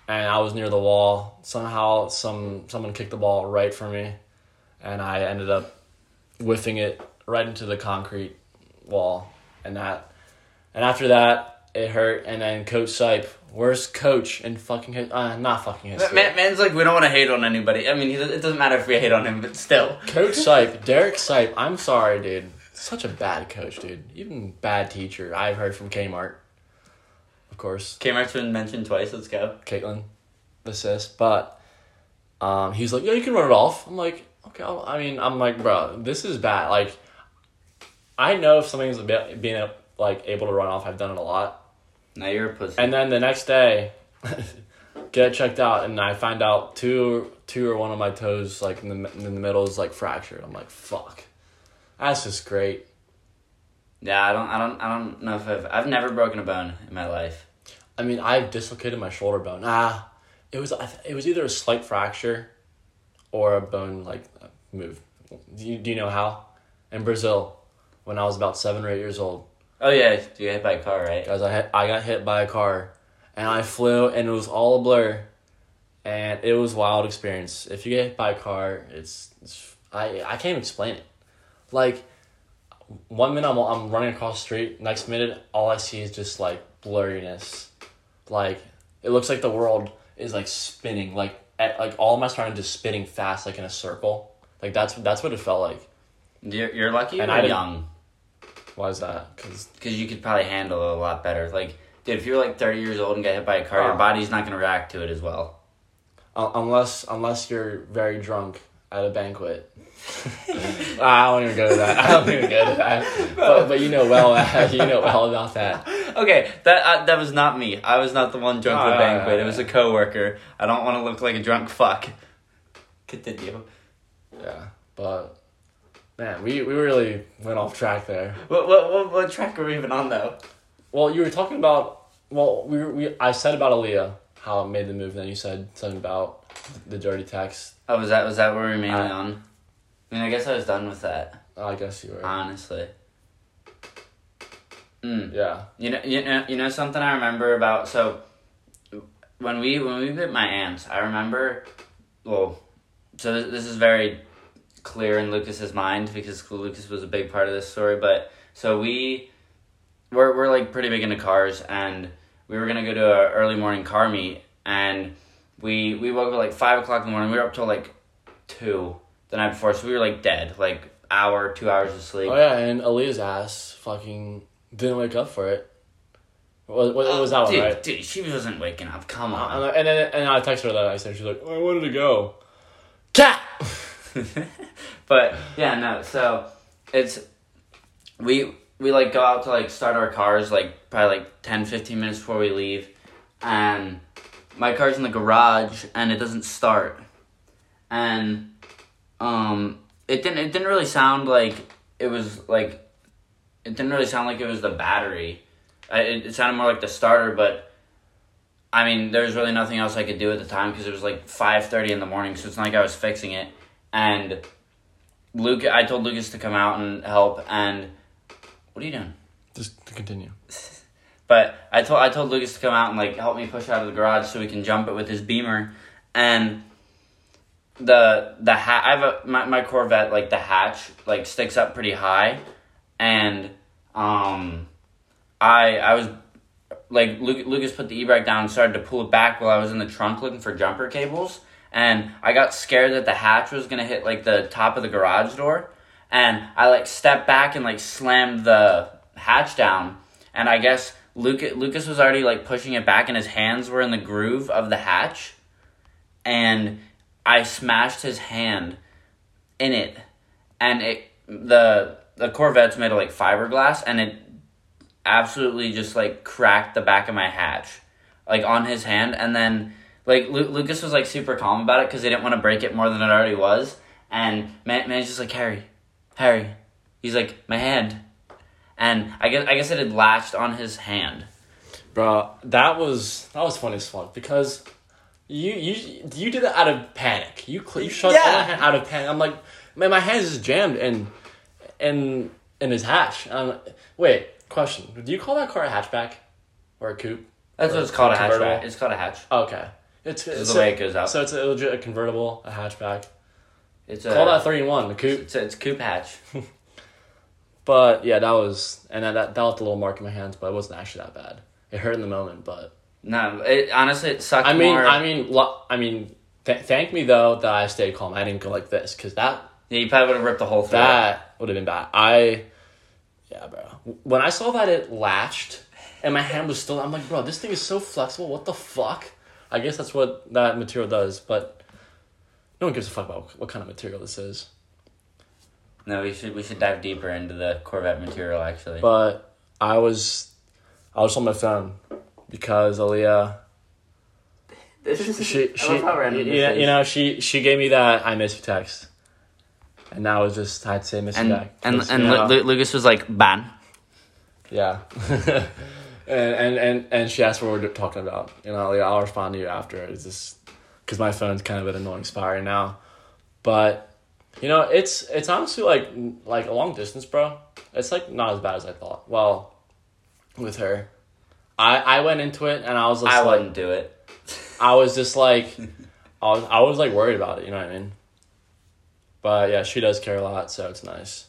Speaker 1: and I was near the wall. Somehow, some someone kicked the ball right for me, and I ended up whiffing it right into the concrete wall, and that, and after that, it hurt. And then Coach Sipe, worst coach in fucking his, uh, not fucking history.
Speaker 2: Man, man's like, we don't want to hate on anybody. I mean, it doesn't matter if we hate on him, but still.
Speaker 1: Coach Sipe, Derek Sipe. I'm sorry, dude. Such a bad coach, dude. Even bad teacher. I've heard from Kmart, course.
Speaker 2: Kmart's been mentioned twice. Let's go.
Speaker 1: Caitlin, assist, but um, he's like, yeah, you can run it off. I'm like, okay. I'll, I mean, I'm like, bro, this is bad. Like, I know if something's a being like able to run off, I've done it a lot.
Speaker 2: Now you're a pussy.
Speaker 1: And then the next day, get checked out, and I find out two, two or one of my toes, like in the in the middle, is like fractured. I'm like, fuck, that's just great.
Speaker 2: yeah, I don't, I don't, I don't know if I've, I've never broken a bone in my life.
Speaker 1: I mean, I've dislocated my shoulder bone. Ah, it was it was either a slight fracture, or a bone like move. Do you, do you know how? In Brazil, when I was about seven or eight years old,
Speaker 2: Oh yeah, you got hit by a car, right?
Speaker 1: guys, I hit, I got hit by a car, and I flew, and it was all a blur, and it was a wild experience. If you get hit by a car, it's, it's I I can't even explain it. Like, one minute I'm I'm running across the street, next minute all I see is just like blurriness, like it looks like the world is like spinning, like at, like all my surroundings just spinning fast, like in a circle. Like that's that's what it felt like.
Speaker 2: You're, you're lucky
Speaker 1: And
Speaker 2: you're
Speaker 1: I didn't-
Speaker 2: young.
Speaker 1: Why is that? Because
Speaker 2: you could probably handle it a lot better. Like, dude, if you're like 30 years old and get hit by a car,
Speaker 1: Oh.
Speaker 2: your body's not going to react to it as well.
Speaker 1: Uh, unless unless you're very drunk at a banquet. I don't even go to that. I don't even go to that. But, but you know well you know well about that.
Speaker 2: Okay, that uh, that was not me. I was not the one drunk at the banquet. It was a coworker. I don't want to look like a drunk fuck. Continue.
Speaker 1: Yeah, but man, we, we really went off track there.
Speaker 2: What, what, what, what track are we even on, though?
Speaker 1: well, you were talking about. Well, we, were, we I said about Aaliyah how it made the move. Then you said something about the dirty text.
Speaker 2: Oh, was that was that where we were mainly on? I mean, I guess I was done with that.
Speaker 1: I guess you were.
Speaker 2: Honestly. Mm.
Speaker 1: yeah.
Speaker 2: You know, you know, you know something I remember about. So, when we when we met my aunts, I remember. Well, so this, this is very clear in Lucas's mind because Lucas was a big part of this story. But so we, we're we're like pretty big into cars, and we were gonna go to a early morning car meet, and we we woke up at like five o'clock in the morning. We were up till like two the night before, so we were like dead, like hour, two hours of sleep.
Speaker 1: Oh yeah, and Aaliyah's ass fucking didn't wake up for it. Was, was, was that one
Speaker 2: dude,
Speaker 1: right?
Speaker 2: dude, she wasn't waking up. Come on.
Speaker 1: Uh, and then and I texted her that I said she's like, oh, I wanted to go. Cat.
Speaker 2: but yeah, no. So it's we we like go out to like start our cars like probably like 10, 15 minutes before we leave, and my car's in the garage and it doesn't start, and um it didn't it didn't really sound like it was like it didn't really sound like it was the battery. I, it, it sounded more like the starter, but. I mean, there was really nothing else I could do at the time because it was like five thirty in the morning, so it's not like I was fixing it. And Luke, I told Lucas to come out and help. And what are you doing?
Speaker 1: Just to continue.
Speaker 2: But I told I told Lucas to come out and like help me push out of the garage so we can jump it with his Beamer. And the the hat I have a my, my Corvette like the hatch like sticks up pretty high, and um, I I was like Luke, Lucas put the e brake down and started to pull it back while I was in the trunk looking for jumper cables, and I got scared that the hatch was gonna hit like the top of the garage door, and I like stepped back and like slammed the hatch down, and I guess Luke, Lucas was already like pushing it back, and his hands were in the groove of the hatch, and I smashed his hand in it, and it the the Corvette's made of like fiberglass, and it absolutely just like cracked the back of my hatch, like on his hand, and then like Lu- Lucas was like super calm about it because they didn't want to break it more than it already was, and man, man's just like Harry, Harry, he's like my hand, and I guess I guess it had latched on his hand.
Speaker 1: Bro, that was that was funny as fuck because you you you did it out of panic. You cl- you shut
Speaker 2: Yeah.
Speaker 1: all my hand out of panic. I'm like, man, my hand is just jammed in in in his hatch. Um, wait, question: Do you call that car a hatchback or a coupe?
Speaker 2: That's what it's called a hatchback. It's called a hatch.
Speaker 1: Okay, it's,
Speaker 2: This
Speaker 1: it's
Speaker 2: is the way it goes out.
Speaker 1: So it's a legit a convertible, a hatchback.
Speaker 2: It's a
Speaker 1: Call that three in one, a coupe.
Speaker 2: it's a, it's coupe hatch.
Speaker 1: But yeah, that was and that that, that left a little mark in my hands, but it wasn't actually that bad. It hurt in the moment, but
Speaker 2: No, it honestly it sucked
Speaker 1: I mean,
Speaker 2: more.
Speaker 1: I mean, lo- I mean, th- thank me though that I stayed calm. I didn't go like this because that
Speaker 2: yeah, you probably would have ripped the whole thing.
Speaker 1: that would have been bad. I, yeah, bro. When I saw that it latched and my hand was still, I'm like, bro, this thing is so flexible. What the fuck? I guess that's what that material does, but no one gives a fuck about what kind of material this is.
Speaker 2: No, we should we should dive deeper into the Corvette material actually.
Speaker 1: But I was, I was on my phone because Aaliyah.
Speaker 2: this is
Speaker 1: she she yeah, you know she she gave me that I miss you text, and now it's just I had to say miss you
Speaker 2: and
Speaker 1: back.
Speaker 2: and
Speaker 1: 'cause,
Speaker 2: and
Speaker 1: you know,
Speaker 2: Lu- Lu- Lucas was like ban.
Speaker 1: yeah, and, and and and she asked what we're talking about. You know, like, I'll respond to you after. It's just because my phone's kind of an annoying spot right now, but you know it's it's honestly like like a long distance, bro. It's like not as bad as I thought. Well, with her, I I went into it and I was just
Speaker 2: I
Speaker 1: like.
Speaker 2: wouldn't do it.
Speaker 1: I was just like, I was, I was like worried about it. You know what I mean? But yeah, she does care a lot, so it's nice.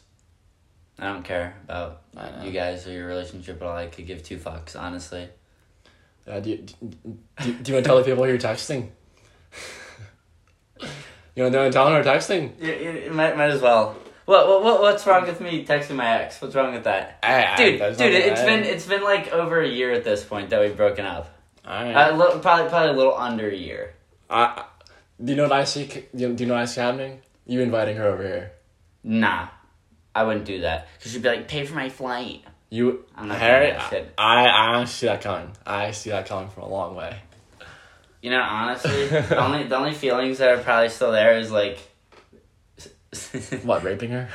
Speaker 2: I don't care about you guys or your relationship at all. I could give two fucks, honestly.
Speaker 1: Uh, do, you, do, do, do you want to tell the people you're texting? you want to tell them we're texting?
Speaker 2: You, you might, might as well. What, what what what's wrong with me texting my ex? What's wrong with that?
Speaker 1: I,
Speaker 2: Dude, dude, it's been it's been like over a year at this point that we've broken up.
Speaker 1: Right.
Speaker 2: Uh, probably probably a little under a year.
Speaker 1: I, I- do you know what I see? Do you, do you know what I see happening? You inviting her over here.
Speaker 2: Nah, I wouldn't do that because she'd be like, "Pay for my flight."
Speaker 1: You,
Speaker 2: I'm not
Speaker 1: Harry,
Speaker 2: shit.
Speaker 1: I, I see that coming. I see that coming from a long way.
Speaker 2: You know, honestly, the only the only feelings that are probably still there is like.
Speaker 1: What, raping her?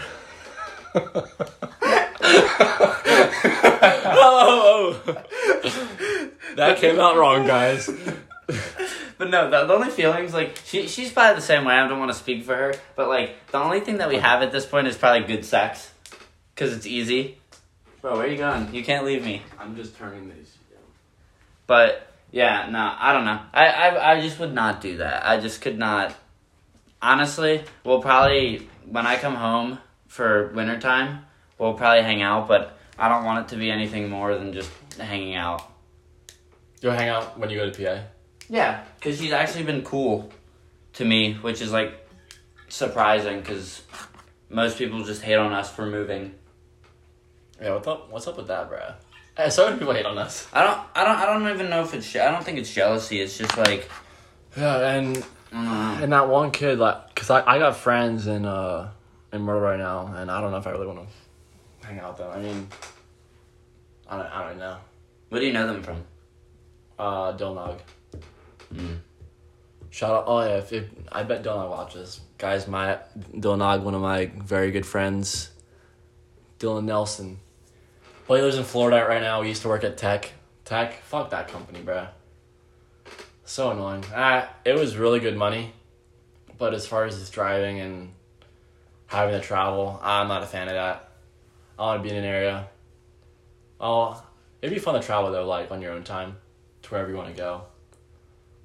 Speaker 1: Oh, oh, oh. that came out wrong, guys.
Speaker 2: But no, the, the only feelings like she she's probably the same way. I don't want to speak for her, but like the only thing that we have at this point is probably good sex, because it's easy. Bro, where are you going? You can't leave me.
Speaker 1: I'm just turning these.
Speaker 2: But yeah, no, I don't know. I, I I just would not do that. I just could not. Honestly, we'll probably when I come home for wintertime, we'll probably hang out. But I don't want it to be anything more than just hanging out.
Speaker 1: You'll hang out when you go to PA.
Speaker 2: Yeah, because she's actually been cool to me, which is like surprising because most people just hate on us for moving.
Speaker 1: Yeah, what's up? What's up with that, bro? Hey, eh, so many people hate on us.
Speaker 2: I don't, I don't, I don't even know if it's. I don't think it's jealousy. It's just like,
Speaker 1: Yeah, and
Speaker 2: I
Speaker 1: and that one kid, like, cause I, I got friends in uh in Myrtle right now, and I don't know if I really want to hang out with them. I mean, I don't, I don't know.
Speaker 2: Where do you know them from?
Speaker 1: Uh, Dilnog.
Speaker 2: Mm.
Speaker 1: Shout out! Oh yeah, if, if I bet Dilnog watches, guys. My Dilnog, one of my very good friends, Dylan Nelson. Well, he lives in Florida right now. We used to work at Tech. Tech, fuck that company, bruh. So annoying. Ah, it was really good money, but as far as just driving and having to travel, I'm not a fan of that. I want to be in an area. Oh, it'd be fun to travel though, like on your own time, to wherever you want to go.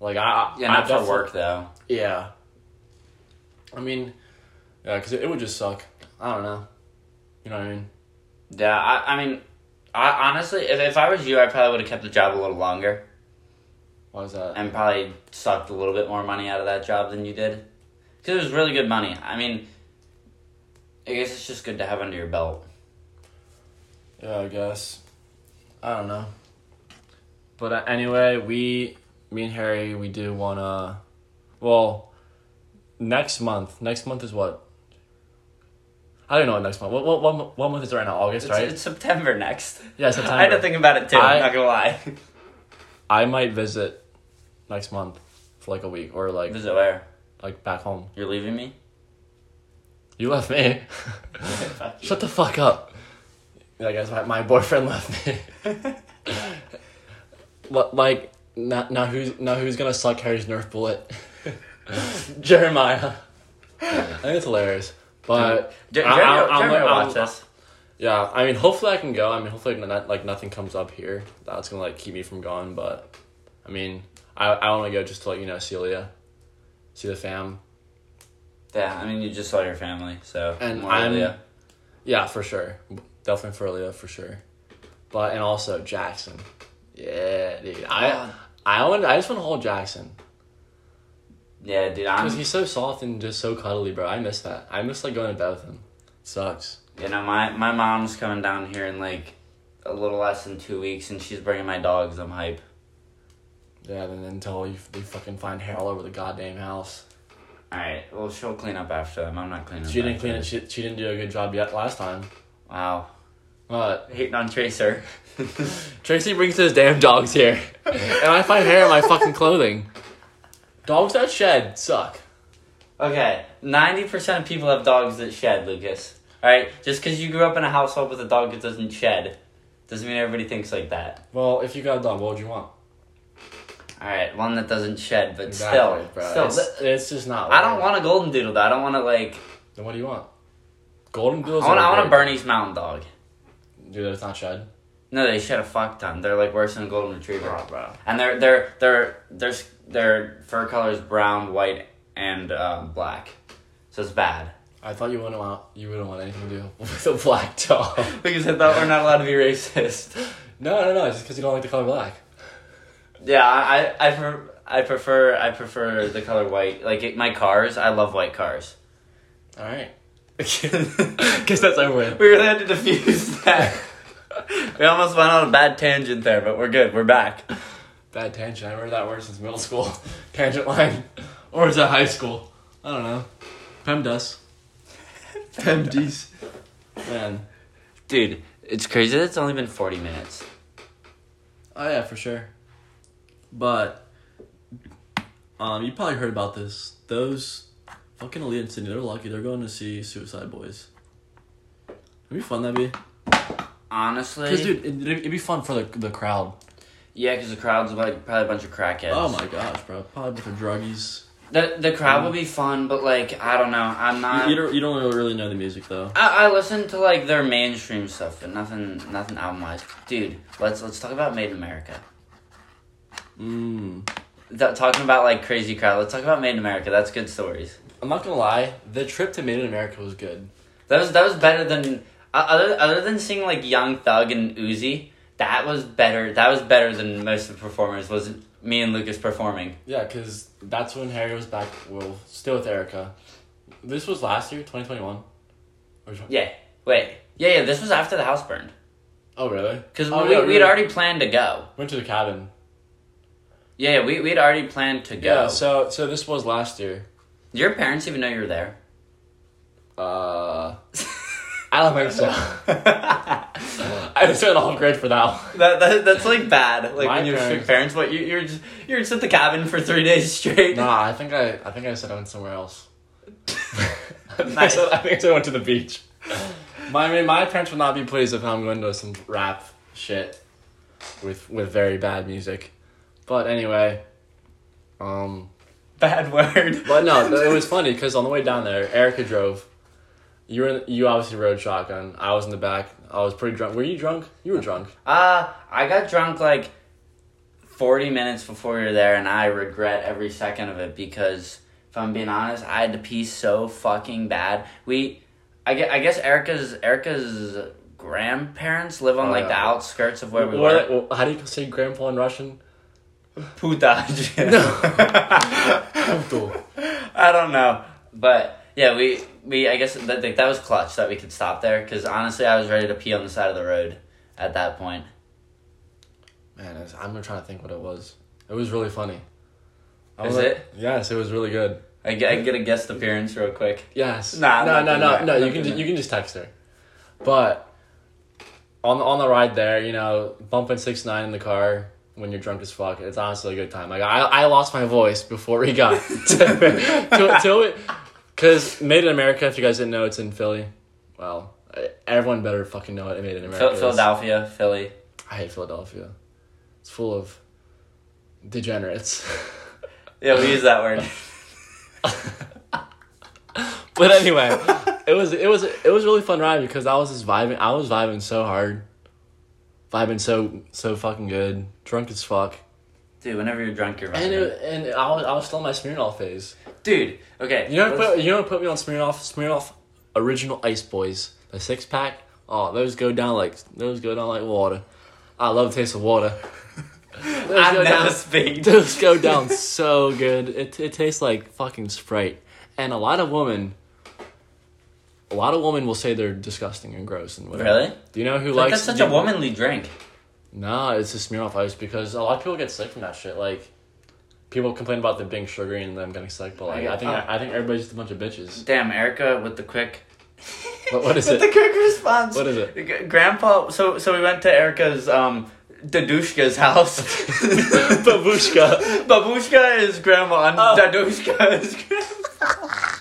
Speaker 1: Like I, I
Speaker 2: Yeah,
Speaker 1: I
Speaker 2: not for work though.
Speaker 1: Yeah. I mean, yeah, because it, it would just suck. I don't know. You know what I mean?
Speaker 2: Yeah, I, I mean, I honestly, if, if I was you, I probably would have kept the job a little longer
Speaker 1: Why is that?
Speaker 2: and probably sucked a little bit more money out of that job than you did, because it was really good money. I mean, I guess it's just good to have under your belt.
Speaker 1: Yeah, I guess. I don't know. But uh, anyway, we, me and Harry, we do want to. Well, next month. Next month is what? I don't know what next month. What what what, what month is it right now? August,
Speaker 2: It's,
Speaker 1: right?
Speaker 2: it's September next.
Speaker 1: yeah, September.
Speaker 2: I had to think about it too.
Speaker 1: I-
Speaker 2: I'm not gonna lie.
Speaker 1: I might visit next month for like a week or like
Speaker 2: Visit where?
Speaker 1: like back home.
Speaker 2: You're leaving me?
Speaker 1: You left me.
Speaker 2: Fuck you.
Speaker 1: Shut the fuck up. Yeah, guys, my, my boyfriend left me. What like now, now who's now who's gonna suck Harry's Nerf bullet? Jeremiah. I think it's hilarious. But
Speaker 2: Jer-
Speaker 1: I-
Speaker 2: Jeremy,
Speaker 1: I- I'm-
Speaker 2: Jeremy will
Speaker 1: I'm-
Speaker 2: watch this.
Speaker 1: Yeah, I mean hopefully I can go. I mean hopefully not, like nothing comes up here that's gonna like keep me from going, but I mean I I wanna go just to like, you know, Celia. See the fam.
Speaker 2: Yeah, I mean, you just saw your family, so.
Speaker 1: And I'm-
Speaker 2: Leah.
Speaker 1: Yeah, for sure. Definitely for Leah, for sure. But and also Jackson. Yeah, dude. I I want I just want to hold Jackson
Speaker 2: Yeah, dude,
Speaker 1: because he's so soft and just so cuddly, bro. I miss that. I miss like going to bed with him. sucks.
Speaker 2: You know, my my mom's coming down here in like a little less than two weeks, and she's bringing my dogs. I'm hype.
Speaker 1: Yeah, then until you they fucking find hair all over the goddamn house.
Speaker 2: All right, well, she'll clean up after them. I'm not cleaning.
Speaker 1: She didn't clean it. She, she didn't do a good job yet last time.
Speaker 2: Wow,
Speaker 1: But
Speaker 2: hating on Tracer.
Speaker 1: Tracy brings his damn dogs here, and I find hair in my fucking clothing. Dogs that shed suck.
Speaker 2: okay, ninety percent of people have dogs that shed, Lucas. Right, just because you grew up in a household with a dog that doesn't shed, doesn't mean everybody thinks like that.
Speaker 1: Well, if you got a dog, what would you want?
Speaker 2: All right, one that doesn't shed, but
Speaker 1: Exactly,
Speaker 2: still,
Speaker 1: bro.
Speaker 2: still,
Speaker 1: it's, it's just not.
Speaker 2: I don't want a golden doodle. though. I don't want to like.
Speaker 1: Then what do you want? Golden doodles.
Speaker 2: I want. I want a. Bernese Mountain Dog.
Speaker 1: Dude, that's not shed.
Speaker 2: No, they shed a fuck ton. They're like worse than a golden retriever.
Speaker 1: Bro, bro.
Speaker 2: And their their their their their fur color is brown, white, and um, black. So it's bad.
Speaker 1: I thought you wouldn't want you wouldn't want anything to do with a black dog.
Speaker 2: Because I thought we're not allowed to be racist.
Speaker 1: no, no, no. It's Just because you don't like the color black.
Speaker 2: Yeah, I I, I, prefer, I prefer I prefer the color white. Like it, my cars, I love white cars.
Speaker 1: All right. Guess that's over with.
Speaker 2: We really had to diffuse that. we almost went on a bad tangent there, but we're good. We're back.
Speaker 1: Bad tangent. I heard that word since middle school. tangent line, or is that high school? I don't know. PEMDAS. PEMDs. Man.
Speaker 2: Dude, it's crazy that it's only been 40 minutes.
Speaker 1: Oh yeah, for sure. But um, you probably heard about this. Those fucking Aaliyah and Sydney, they're lucky. They're going to see Suicide Boys. It'd be fun that'd be.
Speaker 2: honestly,
Speaker 1: Because dude, it, it'd be fun for the the crowd.
Speaker 2: yeah, because the crowd's like probably a bunch of crackheads.
Speaker 1: Oh my gosh, bro! Probably a bunch of druggies.
Speaker 2: The the crowd will be fun, but like I don't know. I'm not.
Speaker 1: You, you don't you don't really know the music though.
Speaker 2: I, I listen to like their mainstream stuff, but nothing nothing album wise. Dude, let's let's talk about Made in America.
Speaker 1: Mm.
Speaker 2: Th- talking about like crazy crowd. Let's talk about Made in America. That's good stories.
Speaker 1: I'm not gonna lie. The trip to Made in America was good.
Speaker 2: That was that was better than uh, other other than seeing like Young Thug and Uzi. That was better. That was better than most of the performers. Was me and Lucas performing.
Speaker 1: Yeah, because that's when Harry was back. Well, still with Erica. This was last year, 2021. Or tw-
Speaker 2: Yeah. Wait. Yeah, yeah. This was after the house burned.
Speaker 1: Oh really?
Speaker 2: Because
Speaker 1: Oh,
Speaker 2: we,
Speaker 1: yeah,
Speaker 2: we'd
Speaker 1: really?
Speaker 2: already planned to go.
Speaker 1: Went to the cabin.
Speaker 2: Yeah, yeah, we, we'd already planned to go.
Speaker 1: Yeah. So so this was last year.
Speaker 2: Did your parents even know you were there?
Speaker 1: Uh, I don't think so. I just went off grade for that. One.
Speaker 2: That, that that's like bad. Like
Speaker 1: My
Speaker 2: when strict
Speaker 1: parents-
Speaker 2: parents, what you you're just you're just at the cabin for three days straight.
Speaker 1: Nah, I think I I think I said I went somewhere else. I, think I,
Speaker 2: Nice.
Speaker 1: said, I think I said I went to the beach. My I mean, my parents would not be pleased if I'm going to some rap shit with with very bad music. But anyway, um,
Speaker 2: Bad word.
Speaker 1: but no, it was funny because on the way down there, Erica drove. You were in, you obviously rode shotgun. I was in the back. I was pretty drunk. Were you drunk? You were drunk.
Speaker 2: Uh, I got drunk like forty minutes before you were there, and I regret every second of it because if I'm being honest, I had to pee so fucking bad. We, I guess, I guess Erica's Erica's grandparents live on
Speaker 1: Oh,
Speaker 2: like
Speaker 1: yeah.
Speaker 2: the outskirts of where we
Speaker 1: What-
Speaker 2: were.
Speaker 1: how do you say grandpa in Russian?
Speaker 2: Putaj.
Speaker 1: Puto.
Speaker 2: I don't know, but yeah, we we I guess that that was clutch that we could stop there because honestly, I was ready to pee on the side of the road at that point.
Speaker 1: Man, it's- I'm gonna try to think what it was. It was really funny. I
Speaker 2: Is
Speaker 1: was-
Speaker 2: it?
Speaker 1: Yes, it was really good.
Speaker 2: I I get a guest appearance real quick.
Speaker 1: Yes.
Speaker 2: Nah, I'm
Speaker 1: no, no, no, no. You can ju- you can just text her. But on the on the ride there, you know, bumping six nine in the car when you're drunk as fuck, it's honestly a good time. Like I I lost my voice before we got to to, to it, because Made in America. If you guys didn't know, it's in Philly. Well, everyone better fucking know it. Made in America.
Speaker 2: Phil-
Speaker 1: is.
Speaker 2: Philadelphia, Philly.
Speaker 1: I hate Philadelphia. It's full of degenerates.
Speaker 2: Yeah, we use that word.
Speaker 1: But anyway, it was it was it was a really fun ride because I was just vibing. I was vibing so hard, vibing so so fucking good, drunk as fuck,
Speaker 2: Dude, whenever you're drunk, you're
Speaker 1: and
Speaker 2: vibing.
Speaker 1: it, and I was I was still in my Smirnoff phase.
Speaker 2: Dude, okay.
Speaker 1: You know what put you know put me on Smirnoff Smirnoff original Ice Boys the six pack. Oh, those go down like those go down like water. I love the taste of water. Go
Speaker 2: never
Speaker 1: down-
Speaker 2: speak.
Speaker 1: Those go down so good. It it tastes like fucking Sprite. And a lot of women, a lot of women will say they're disgusting and gross and whatever.
Speaker 2: Really?
Speaker 1: Do you know who
Speaker 2: Like,
Speaker 1: likes?
Speaker 2: that's such a womanly drink.
Speaker 1: Nah, it's a Smirnoff Ice because a lot of people get sick from that shit. Like, people complain about them being sugary and them getting sick, but like, I think
Speaker 2: Oh.
Speaker 1: I think everybody's just a bunch of bitches.
Speaker 2: Damn, Erica with the quick.
Speaker 1: What- what is
Speaker 2: with
Speaker 1: it?
Speaker 2: the quick response.
Speaker 1: What is it?
Speaker 2: Grandpa. So so we went to Erica's um Dadushka's house.
Speaker 1: Babushka.
Speaker 2: Babushka is grandma and
Speaker 1: Oh.
Speaker 2: Dadushka is grandpa.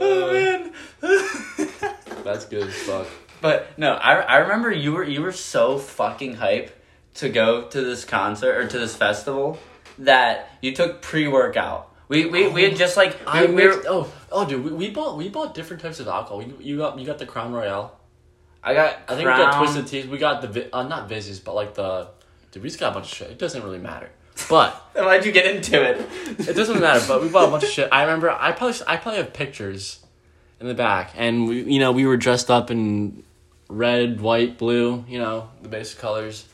Speaker 2: oh man.
Speaker 1: That's good as fuck.
Speaker 2: But no, I, I remember you were you were so fucking hype to go to this concert or to this festival that you took pre workout. We, we, we had just like we,
Speaker 1: I
Speaker 2: we
Speaker 1: mixed,
Speaker 2: were,
Speaker 1: oh oh dude, we, we bought we bought different types of alcohol. You, you got you got the Crown Royal.
Speaker 2: I got
Speaker 1: I think
Speaker 2: Crown.
Speaker 1: we got twisted teas. We got the uh, not Vizzies, but like the dude. We just got a bunch of shit. It doesn't really matter. But
Speaker 2: Why'd you get into it?
Speaker 1: it doesn't matter. But we bought a bunch of shit. I remember. I probably I probably have pictures in the back, and we you know we were dressed up in red, white, blue. You know the basic colors,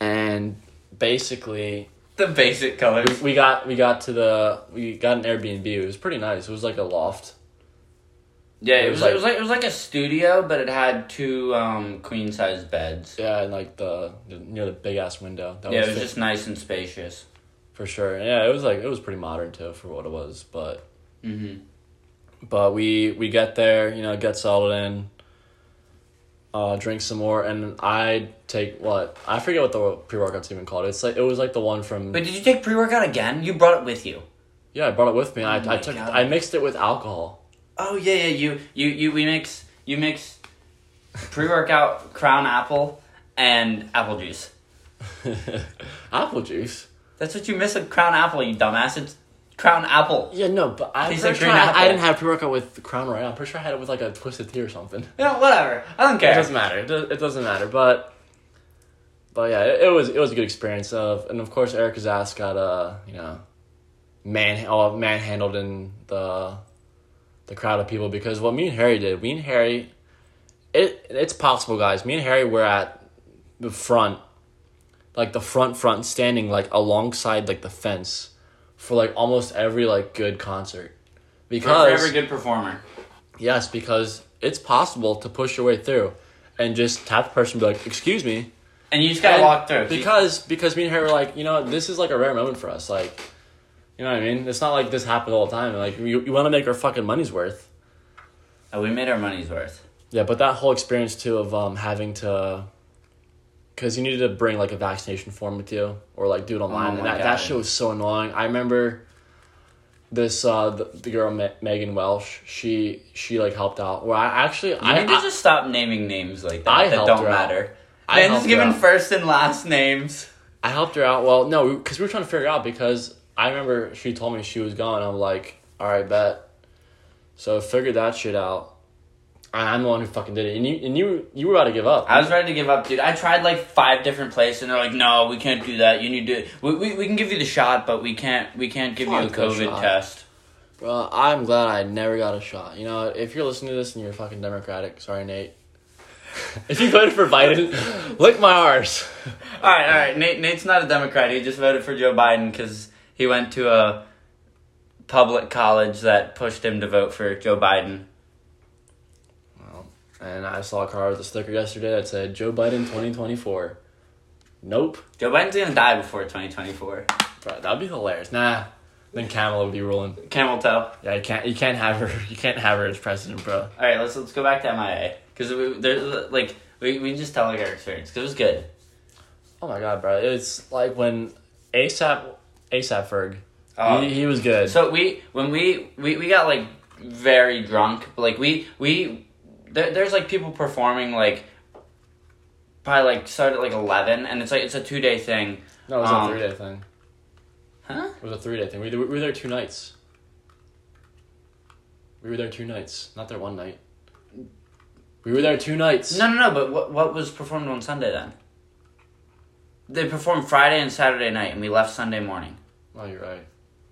Speaker 1: and basically
Speaker 2: The basic colors.
Speaker 1: we got we got to the we got an Airbnb. It was pretty nice. It was like a loft.
Speaker 2: Yeah,
Speaker 1: It
Speaker 2: it
Speaker 1: was
Speaker 2: was,
Speaker 1: like-
Speaker 2: it was like it was like a studio, but it had two um, queen size beds.
Speaker 1: Yeah, and like the, the near the big ass window. That
Speaker 2: yeah, it was
Speaker 1: fit-
Speaker 2: just nice and spacious.
Speaker 1: for sure. Yeah, it was like it was pretty modern too for what it was, but.
Speaker 2: hmm
Speaker 1: But we we get there, you know, get settled in, uh, drink some more, and I take what I forget what the pre workout's even called. It's like it was like the one from
Speaker 2: But did you take pre workout again? You brought it with you.
Speaker 1: yeah. I brought it with me. I
Speaker 2: Oh my
Speaker 1: I took
Speaker 2: God.
Speaker 1: I mixed it with alcohol.
Speaker 2: Oh yeah, yeah. You you you we mix you mix pre workout, Crown Apple, and apple juice.
Speaker 1: Apple juice.
Speaker 2: That's what you miss a Crown Apple, you dumbass. It's Crown Apple.
Speaker 1: Yeah, no, but I'm
Speaker 2: Tastes
Speaker 1: pretty
Speaker 2: like
Speaker 1: sure
Speaker 2: green
Speaker 1: I,
Speaker 2: apple.
Speaker 1: I didn't have pre workout with Crown Royal. I'm pretty sure I had it with like a twisted tea or something.
Speaker 2: You know, whatever. I don't care.
Speaker 1: It
Speaker 2: care.
Speaker 1: doesn't matter. It, do- it doesesn't matter. But but yeah, it, it was it was a good experience. Of and of course Erica's ass got uh you know man oh manhandled in the the crowd of people because what me and Harry did. Me and Harry, it it's possible, guys. Me and Harry were at the front, like the front front, standing like alongside like the fence for like almost every like good concert.
Speaker 2: For
Speaker 1: Because
Speaker 2: every good performer.
Speaker 1: Yes, because it's possible to push your way through and just tap the person and be like, excuse me.
Speaker 2: And you just gotta
Speaker 1: And
Speaker 2: walk through.
Speaker 1: Because because me and Harry were like, you know, this is like a rare moment for us. Like you know what I mean? It's not like this happens all the time. Like you, you want to make our fucking money's worth.
Speaker 2: Oh, we made our money's worth.
Speaker 1: Yeah, but that whole experience too of um having to because you needed to bring like a vaccination form with you or like do it online
Speaker 2: Oh
Speaker 1: and that,
Speaker 2: God.
Speaker 1: that shit was so annoying. I remember this uh the, the girl Me- Megan Welsh she she like helped out. Well, I actually
Speaker 2: You
Speaker 1: I,
Speaker 2: need to
Speaker 1: I-
Speaker 2: just stop naming names like that
Speaker 1: I
Speaker 2: that don't
Speaker 1: out.
Speaker 2: matter.
Speaker 1: I
Speaker 2: Man,
Speaker 1: helped
Speaker 2: just giving
Speaker 1: out.
Speaker 2: first and last names.
Speaker 1: I helped her out. Well, no, because we were trying to figure it out because I remember she told me she was gone. I'm like, all right, bet. So figured that shit out. I'm the one who fucking did it, and you and you you were about to give up.
Speaker 2: I was ready to give up, dude. I tried like five different places, and they're like, "No, we can't do that. You need to. We, we, we can give you the shot, but we can't. We can't give you a COVID test."
Speaker 1: Well, I'm glad I never got a shot. You know, if you're listening to this and you're fucking Democratic, sorry, Nate. if you voted for Biden, lick my arse.
Speaker 2: All right, all right. Nate Nate's not a Democrat. He just voted for Joe Biden because he went to a public college that pushed him to vote for Joe Biden.
Speaker 1: And I saw a car with a sticker yesterday that said Joe Biden 2024. Nope.
Speaker 2: Joe Biden's gonna die before twenty twenty four.
Speaker 1: Bro, that'd be hilarious. Nah. Then Kamala would be ruling.
Speaker 2: Camel toe.
Speaker 1: Yeah, you can't you can't have her you can't have her as president, bro.
Speaker 2: All right, let's let's go back to MIA because we there's like we we just tell like our experience because it was good.
Speaker 1: Oh my god, bro. It's like when ASAP ASAP Ferg.
Speaker 2: Oh.
Speaker 1: he, he was good.
Speaker 2: So we when we we, we got like very drunk, but like we we there, there's like people performing like probably like started at like eleven, and it's like it's a two day thing.
Speaker 1: no, it was
Speaker 2: um,
Speaker 1: a three day thing.
Speaker 2: Huh?
Speaker 1: It was a three day thing. We, we were there two nights. We were there two nights, not there one night. We were there two nights.
Speaker 2: No, no, no. But what what was performed on Sunday then? They performed Friday and Saturday night, and we left Sunday morning.
Speaker 1: Oh, you're right.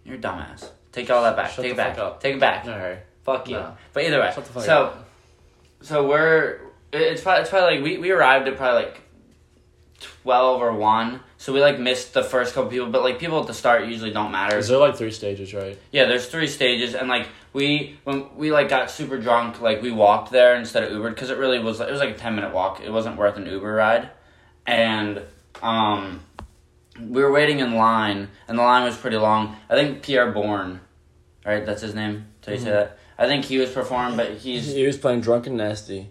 Speaker 2: You're a dumbass. Take all that back.
Speaker 1: Shut
Speaker 2: Take it back. Take it back.
Speaker 1: No, Harry.
Speaker 2: Fuck you.
Speaker 1: No.
Speaker 2: But either way,
Speaker 1: Shut the fuck
Speaker 2: so
Speaker 1: up.
Speaker 2: So we're it's probably it's probably like we, we arrived at probably like twelve or one. So we like missed the first couple people, but like people at the start usually don't matter.
Speaker 1: Is there like three stages, right?
Speaker 2: Yeah, there's three stages, and like we when we like got super drunk, like we walked there instead of Ubered because it really was it was like a ten minute walk. It wasn't worth an Uber ride, and um, we were waiting in line, and the line was pretty long. I think Pierre Bourne, right? That's his name. Did you say that? I think he was performing, but he's
Speaker 1: He was playing drunk and nasty.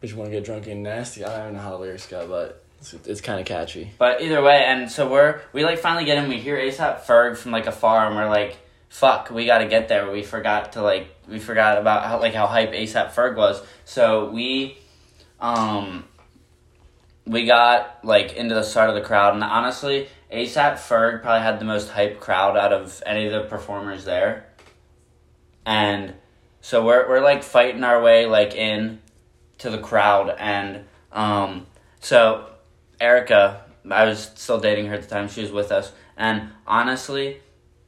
Speaker 1: But you want to get drunk and nasty? I don't know how the lyrics go, but it's, it's kind of catchy.
Speaker 2: But either way, and so we're we like finally get in. We hear ASAP Ferg from like afar, and we're like, "Fuck, we got to get there." We forgot to like we forgot about how like how hype ASAP Ferg was. So we, um, we got like into the start of the crowd, and honestly, ASAP Ferg probably had the most hype crowd out of any of the performers there. And so we're we're like fighting our way like in to the crowd, and um, so Erica, I was still dating her at the time. She was with us, and honestly,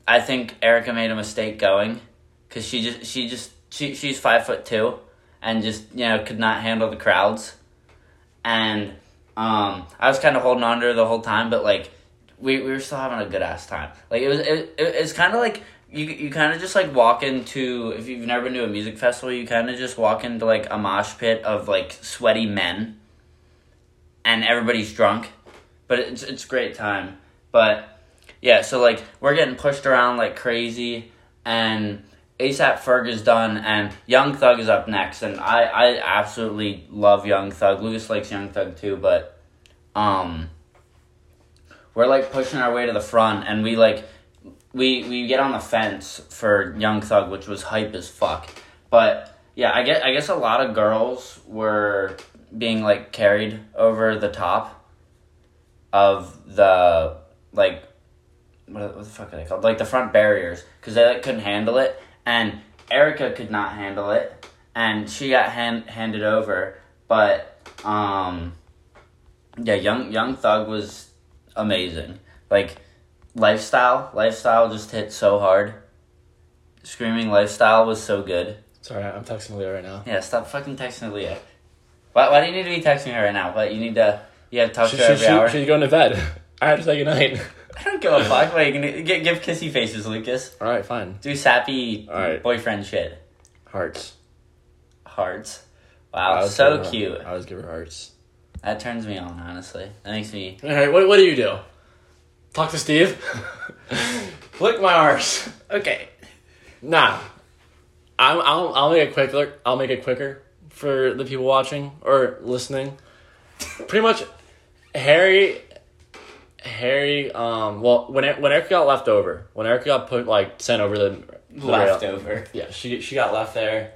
Speaker 2: I think Erica made a mistake going, cause she just she just she she's five foot two, and just you know could not handle the crowds, and um I was kind of holding on to her the whole time, but like we we were still having a good ass time. Like it was it, it it's kind of like. You, you kind of just like walk into if you've never been to a music festival you kind of just walk into like a mosh pit of like sweaty men and everybody's drunk, but it's it's great time. But yeah, so like we're getting pushed around like crazy, and ASAP Ferg is done, and Young Thug is up next, and I I absolutely love Young Thug. Lucas likes Young Thug too, but um, we're like pushing our way to the front, and we like we we get on the fence for Young Thug, which was hype as fuck, but Yeah, I guess I guess a lot of girls were being like carried over the top of the like what, what the fuck are they called? Like the front barriers because they like couldn't handle it, and Erica could not handle it, and she got hand, handed over. But um, yeah, young young Thug was amazing. Like lifestyle, lifestyle just hit so hard. Screaming lifestyle was so good.
Speaker 1: Sorry, I'm texting Leah right now.
Speaker 2: Yeah, stop fucking texting Leah. Why, why do you need to be texting her right now? But you need to you have to talk
Speaker 1: She,
Speaker 2: to her
Speaker 1: she,
Speaker 2: every
Speaker 1: she,
Speaker 2: hour.
Speaker 1: she's going to bed. I have to say goodnight.
Speaker 2: I don't give a fuck. Gonna give, give kissy faces, Lucas?
Speaker 1: All right, fine.
Speaker 2: Do sappy boyfriend shit.
Speaker 1: Hearts.
Speaker 2: Hearts. Wow, so cute.
Speaker 1: I always give her hearts.
Speaker 2: That turns me on, honestly. That makes me.
Speaker 1: All right, what, what do you do? Talk to Steve? Lick my arse.
Speaker 2: Okay.
Speaker 1: Nah. I'm, I'll, I'll make it quicker. I'll make it quicker for the people watching or listening. Pretty much, Harry, Harry. Um. Well, when when Erica got left over, when Erica got put like sent over the, the rail-
Speaker 2: Leftover.
Speaker 1: yeah, she she got left there.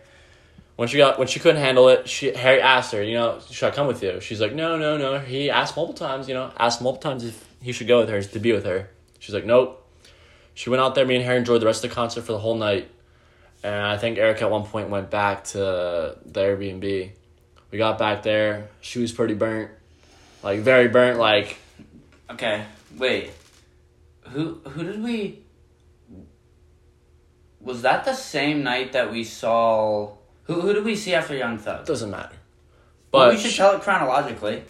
Speaker 1: When she got when she couldn't handle it, she Harry asked her, you know, should I come with you? She's like, no, no, no. He asked multiple times, you know, asked multiple times if he should go with her to be with her. She's like, nope. She went out there. Me and Harry enjoyed the rest of the concert for the whole night, and I think Eric at one point went back to the Airbnb. We got back there. She was pretty burnt, like very burnt. Like
Speaker 2: Okay. Wait. Who who did we? Was that the same night that we saw? Who who did we see after Young Thug?
Speaker 1: doesn't matter.
Speaker 2: Well,
Speaker 1: But
Speaker 2: we should tell it chronologically.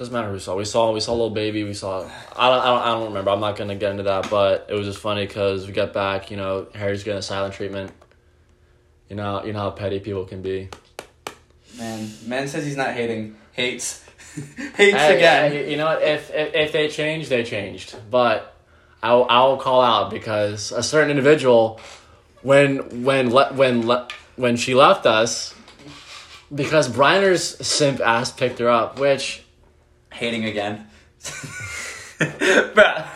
Speaker 1: Doesn't matter who we saw. We saw we saw little baby. We saw. I don't, I don't. I don't remember. I'm not gonna get into that. But it was just funny because we got back. You know, Harry's getting a silent treatment. You know. You know how petty people can be.
Speaker 2: Man, man says he's not hating. Hates. Hates
Speaker 1: Hey,
Speaker 2: again.
Speaker 1: hey, you know what? If, if if they changed, they changed. But I'll I'll call out because a certain individual, when when le- when le- when she left us, because Briner's simp ass picked her up, which
Speaker 2: Hating again. Bruh.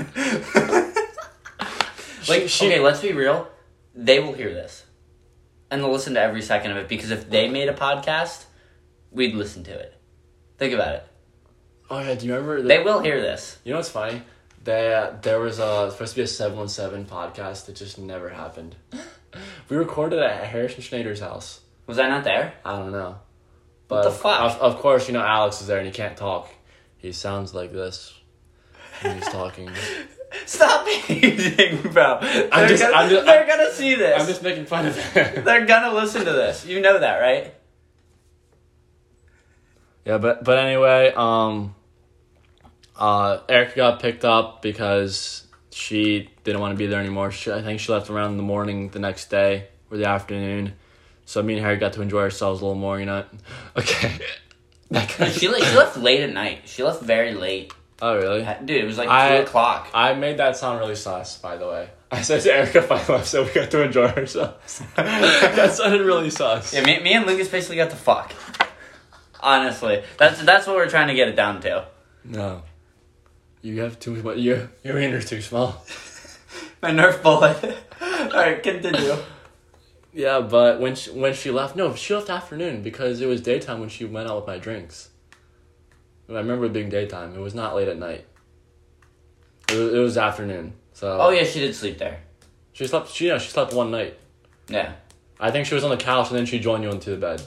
Speaker 2: like,
Speaker 1: she-
Speaker 2: okay, let's be real. They will hear this. And they'll listen to every second of it because if they made a podcast, we'd listen to it. Think about it.
Speaker 1: oh yeah, do you remember? The,
Speaker 2: They will hear this.
Speaker 1: You know what's funny? There, uh, there was a supposed to be a seven one seven podcast that just never happened. We recorded at Harrison Schneider's house.
Speaker 2: Was I not there?
Speaker 1: I don't know,
Speaker 2: What
Speaker 1: but
Speaker 2: the fuck?
Speaker 1: Of, of course, you know Alex is there and he can't talk. He sounds like this when he's talking.
Speaker 2: Stop hating, bro. They're,
Speaker 1: just-
Speaker 2: gonna,
Speaker 1: I'm just-
Speaker 2: they're gonna see this.
Speaker 1: I'm just making fun of it.
Speaker 2: They're gonna listen to this. You know that, right?
Speaker 1: yeah, but but anyway, um, uh, Erica got picked up because she didn't want to be there anymore. She, I think she left around the morning the next day or the afternoon. So me and Harry got to enjoy ourselves a little more, you know. Okay. That kind of-
Speaker 2: She, she left late at night. She left very late.
Speaker 1: oh really?
Speaker 2: Dude, it was like
Speaker 1: I-
Speaker 2: 2 o'clock.
Speaker 1: I made that sound really sus, by the way. I said to Erica finally left, so we got to enjoy ourselves. that sounded really sus.
Speaker 2: Yeah, me, me and Lucas basically got the fuck. Honestly, that's that's what we're trying to get it down to.
Speaker 1: No. You have too much. Your your wiener's too small.
Speaker 2: My Nerf bullet. All right, continue.
Speaker 1: Yeah, but when she, when she left, no, she left afternoon because it was daytime when she went out with my drinks. I remember it being daytime. It was not late at night. It was, it was afternoon. So
Speaker 2: Oh yeah, she did sleep there.
Speaker 1: she slept. She yeah, she slept one night.
Speaker 2: Yeah.
Speaker 1: I think she was on the couch and then she joined you into the bed.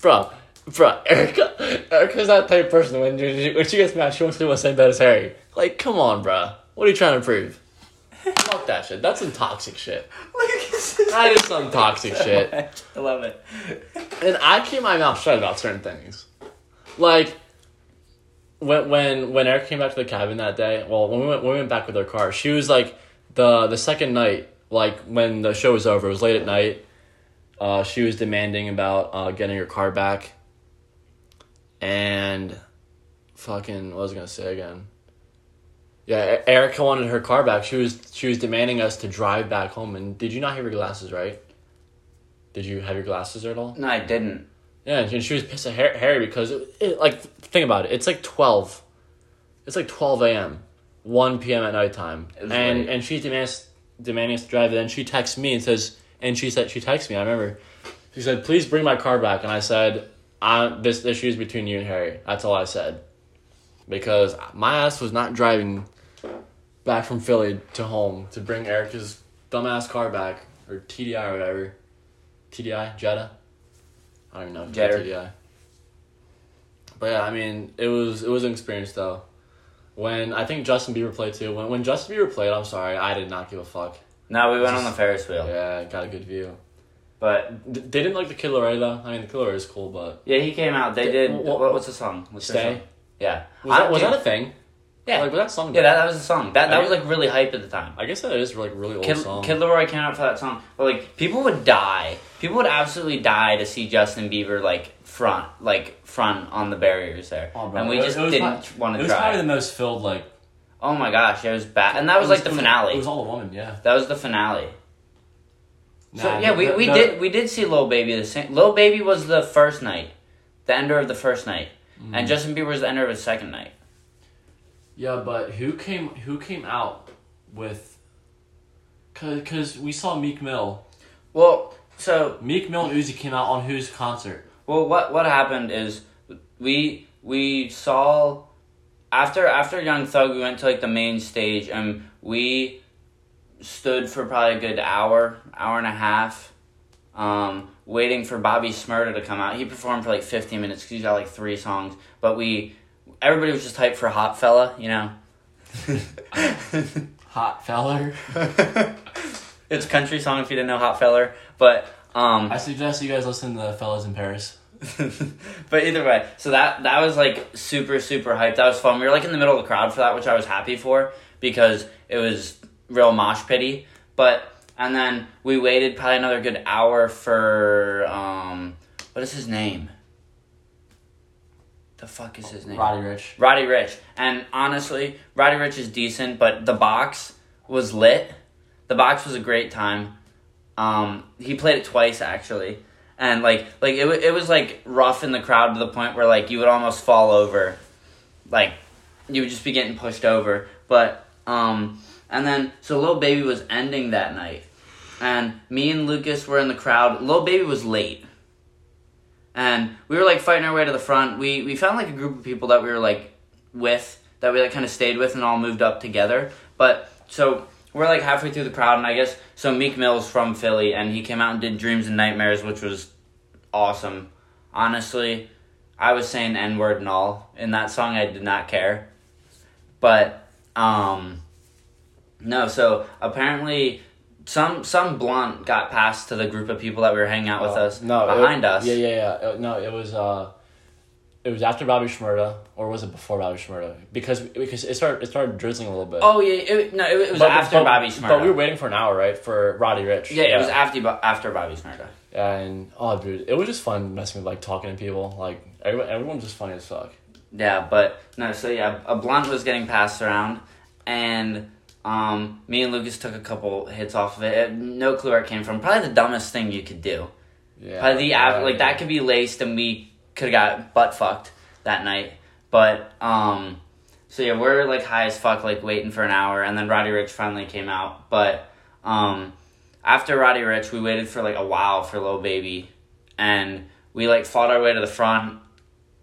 Speaker 1: Bro, bro, Erica, Erica's that type of person when she, when she gets mad, she wants to sleep on the same bed as Harry. Like, come on, bro. What are you trying to prove? Fuck that shit. That's some toxic shit. That is some toxic shit.
Speaker 2: I love it.
Speaker 1: And I keep my mouth shut about certain things. Like, when when when Eric came back to the cabin that day, well, when we went when we went back with her car, she was like the the second night, like when the show was over, it was late at night. Uh, she was demanding about uh, getting her car back. And, fucking, what was I gonna say again? Yeah, Erica wanted her car back. She was she was demanding us to drive back home. And did you not have your glasses right? Did you have your glasses at all?
Speaker 2: No, I didn't.
Speaker 1: Yeah, and she was pissed at Harry because it, it, like think about it. It's like twelve. It's like twelve a.m. one p.m. at nighttime, and
Speaker 2: late.
Speaker 1: and she demands demanding us to drive. And then she texts me and says, and she said she texts me. I remember, She said, "Please bring my car back," and I said, I, "This issue is between you and Harry." That's all I said, because my ass was not driving back from Philly to home to bring Erica's dumbass car back or TDI or whatever, TDI Jetta. I don't even know.
Speaker 2: Jetta.
Speaker 1: TDI. But yeah, I mean, it was it was an experience though. When I think Justin Bieber played too. When when Justin Bieber played, I'm sorry, I did not give a fuck.
Speaker 2: No, we went on the Ferris wheel.
Speaker 1: Yeah, got a good view.
Speaker 2: But
Speaker 1: D- They didn't like the Kid Laroi though. I mean, the Kid Laroi is cool, but
Speaker 2: yeah, he came out. They
Speaker 1: Th-
Speaker 2: did.
Speaker 1: wh-
Speaker 2: What, what's the song? What's
Speaker 1: Stay.
Speaker 2: song? Yeah.
Speaker 1: Was, that, was that a thing?
Speaker 2: Yeah.
Speaker 1: Like was that song?
Speaker 2: Yeah, that, that was a song. That that
Speaker 1: I
Speaker 2: was like really hype at the time.
Speaker 1: I guess that is like really old
Speaker 2: Kid,
Speaker 1: song.
Speaker 2: Kid Laroi came out for that song, but like people would die. People would absolutely die to see Justin Bieber like front, like front on the barriers there,
Speaker 1: Oh, bro.
Speaker 2: and we
Speaker 1: It-
Speaker 2: just
Speaker 1: it
Speaker 2: didn't
Speaker 1: prob-
Speaker 2: want
Speaker 1: it
Speaker 2: to
Speaker 1: was probably the most filled like.
Speaker 2: oh my gosh, it was bad, and that was, like the
Speaker 1: it
Speaker 2: finale.
Speaker 1: It was all a woman, yeah.
Speaker 2: that was the finale. so yeah, we,
Speaker 1: no-
Speaker 2: we
Speaker 1: no-
Speaker 2: did we did see Lil Baby the same. Lil Baby was the first night, the ender of the first night,
Speaker 1: Mm-hmm.
Speaker 2: and Justin Bieber was the ender of his second night.
Speaker 1: Yeah, but who came who came out with? Cause, cause we saw Meek Mill.
Speaker 2: Well, so
Speaker 1: Meek Mill and Uzi came out on whose concert?
Speaker 2: Well, what what happened is we we saw after after Young Thug we went to like the main stage and we stood for probably a good hour hour and a half, um, waiting for Bobby Shmurda to come out. He performed for like fifteen minutes because he's got like three songs. But we everybody was just hyped for Hot Fella, you know.
Speaker 1: Hot feller.
Speaker 2: it's a country song if you didn't know Hot Feller, but um,
Speaker 1: I suggest you guys listen to the fellas in Paris.
Speaker 2: but either way, so that that was like super super hyped. That was fun. We were like in the middle of the crowd for that, which I was happy for because it was real mosh pity. But and then we waited probably another good hour for um what is his name? The fuck is his name?
Speaker 1: Roddy Ricch.
Speaker 2: Roddy Ricch. And honestly, Roddy Ricch is decent, but the box was lit. The box was a great time. Um, he played it twice actually, and like like it it was like rough in the crowd to the point where like you would almost fall over, like you would just be getting pushed over. But um, and then so little Baby was ending that night, and me and Lucas were in the crowd. Little Baby was late and we were like fighting our way to the front. We we found like a group of people that we were like with that we like kind of stayed with and all moved up together. But so we're like halfway through the crowd, and I guess so. Meek Mill's from Philly, and he came out and did "Dreams and Nightmares," which was awesome. Honestly, I was saying N word and all in that song. I did not care, but um, no. So apparently. Some some blunt got passed to the group of people that we were hanging out with
Speaker 1: Uh,
Speaker 2: us
Speaker 1: no, it-
Speaker 2: behind us.
Speaker 1: Yeah, yeah, yeah. Uh, No, it was uh, it was after Bobby Shmurda, or was it before Bobby Shmurda? Because because it started it started drizzling a little bit.
Speaker 2: Oh yeah, it, no, it, was
Speaker 1: But-
Speaker 2: after
Speaker 1: but-
Speaker 2: Bobby Shmurda.
Speaker 1: But we were waiting for an hour, right, for Roddy Ricch.
Speaker 2: yeah, it was after after Bobby Shmurda.
Speaker 1: And oh, dude, it was just fun messing with like talking to people. Like everyone, everyone was just funny as fuck.
Speaker 2: Yeah, but no, so yeah, a blunt was getting passed around, and um, me and Lucas took a couple hits off of it. it. No clue where it came from. Probably the dumbest thing you could do.
Speaker 1: Yeah,
Speaker 2: Probably the
Speaker 1: yeah,
Speaker 2: av- like that could be laced, and we could have got butt fucked that night. But um, so yeah, we're like high as fuck, like waiting for an hour, and then Roddy Ricch finally came out. But um, after Roddy Ricch, we waited for like a while for Lil Baby, and we like fought our way to the front.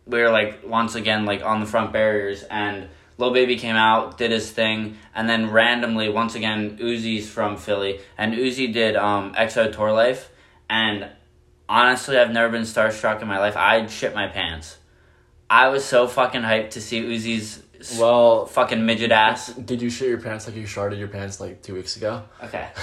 Speaker 2: We were like once again like on the front barriers, and Lil Baby came out, did his thing, and then randomly once again Uzi's from Philly, and Uzi did um, XO Tour Life, and honestly, I've never been starstruck in my life. I shit my pants. I was so fucking hyped to see Uzi's
Speaker 1: Well,
Speaker 2: fucking midget ass.
Speaker 1: did you shit your pants like you sharded your pants like two weeks ago?
Speaker 2: Okay.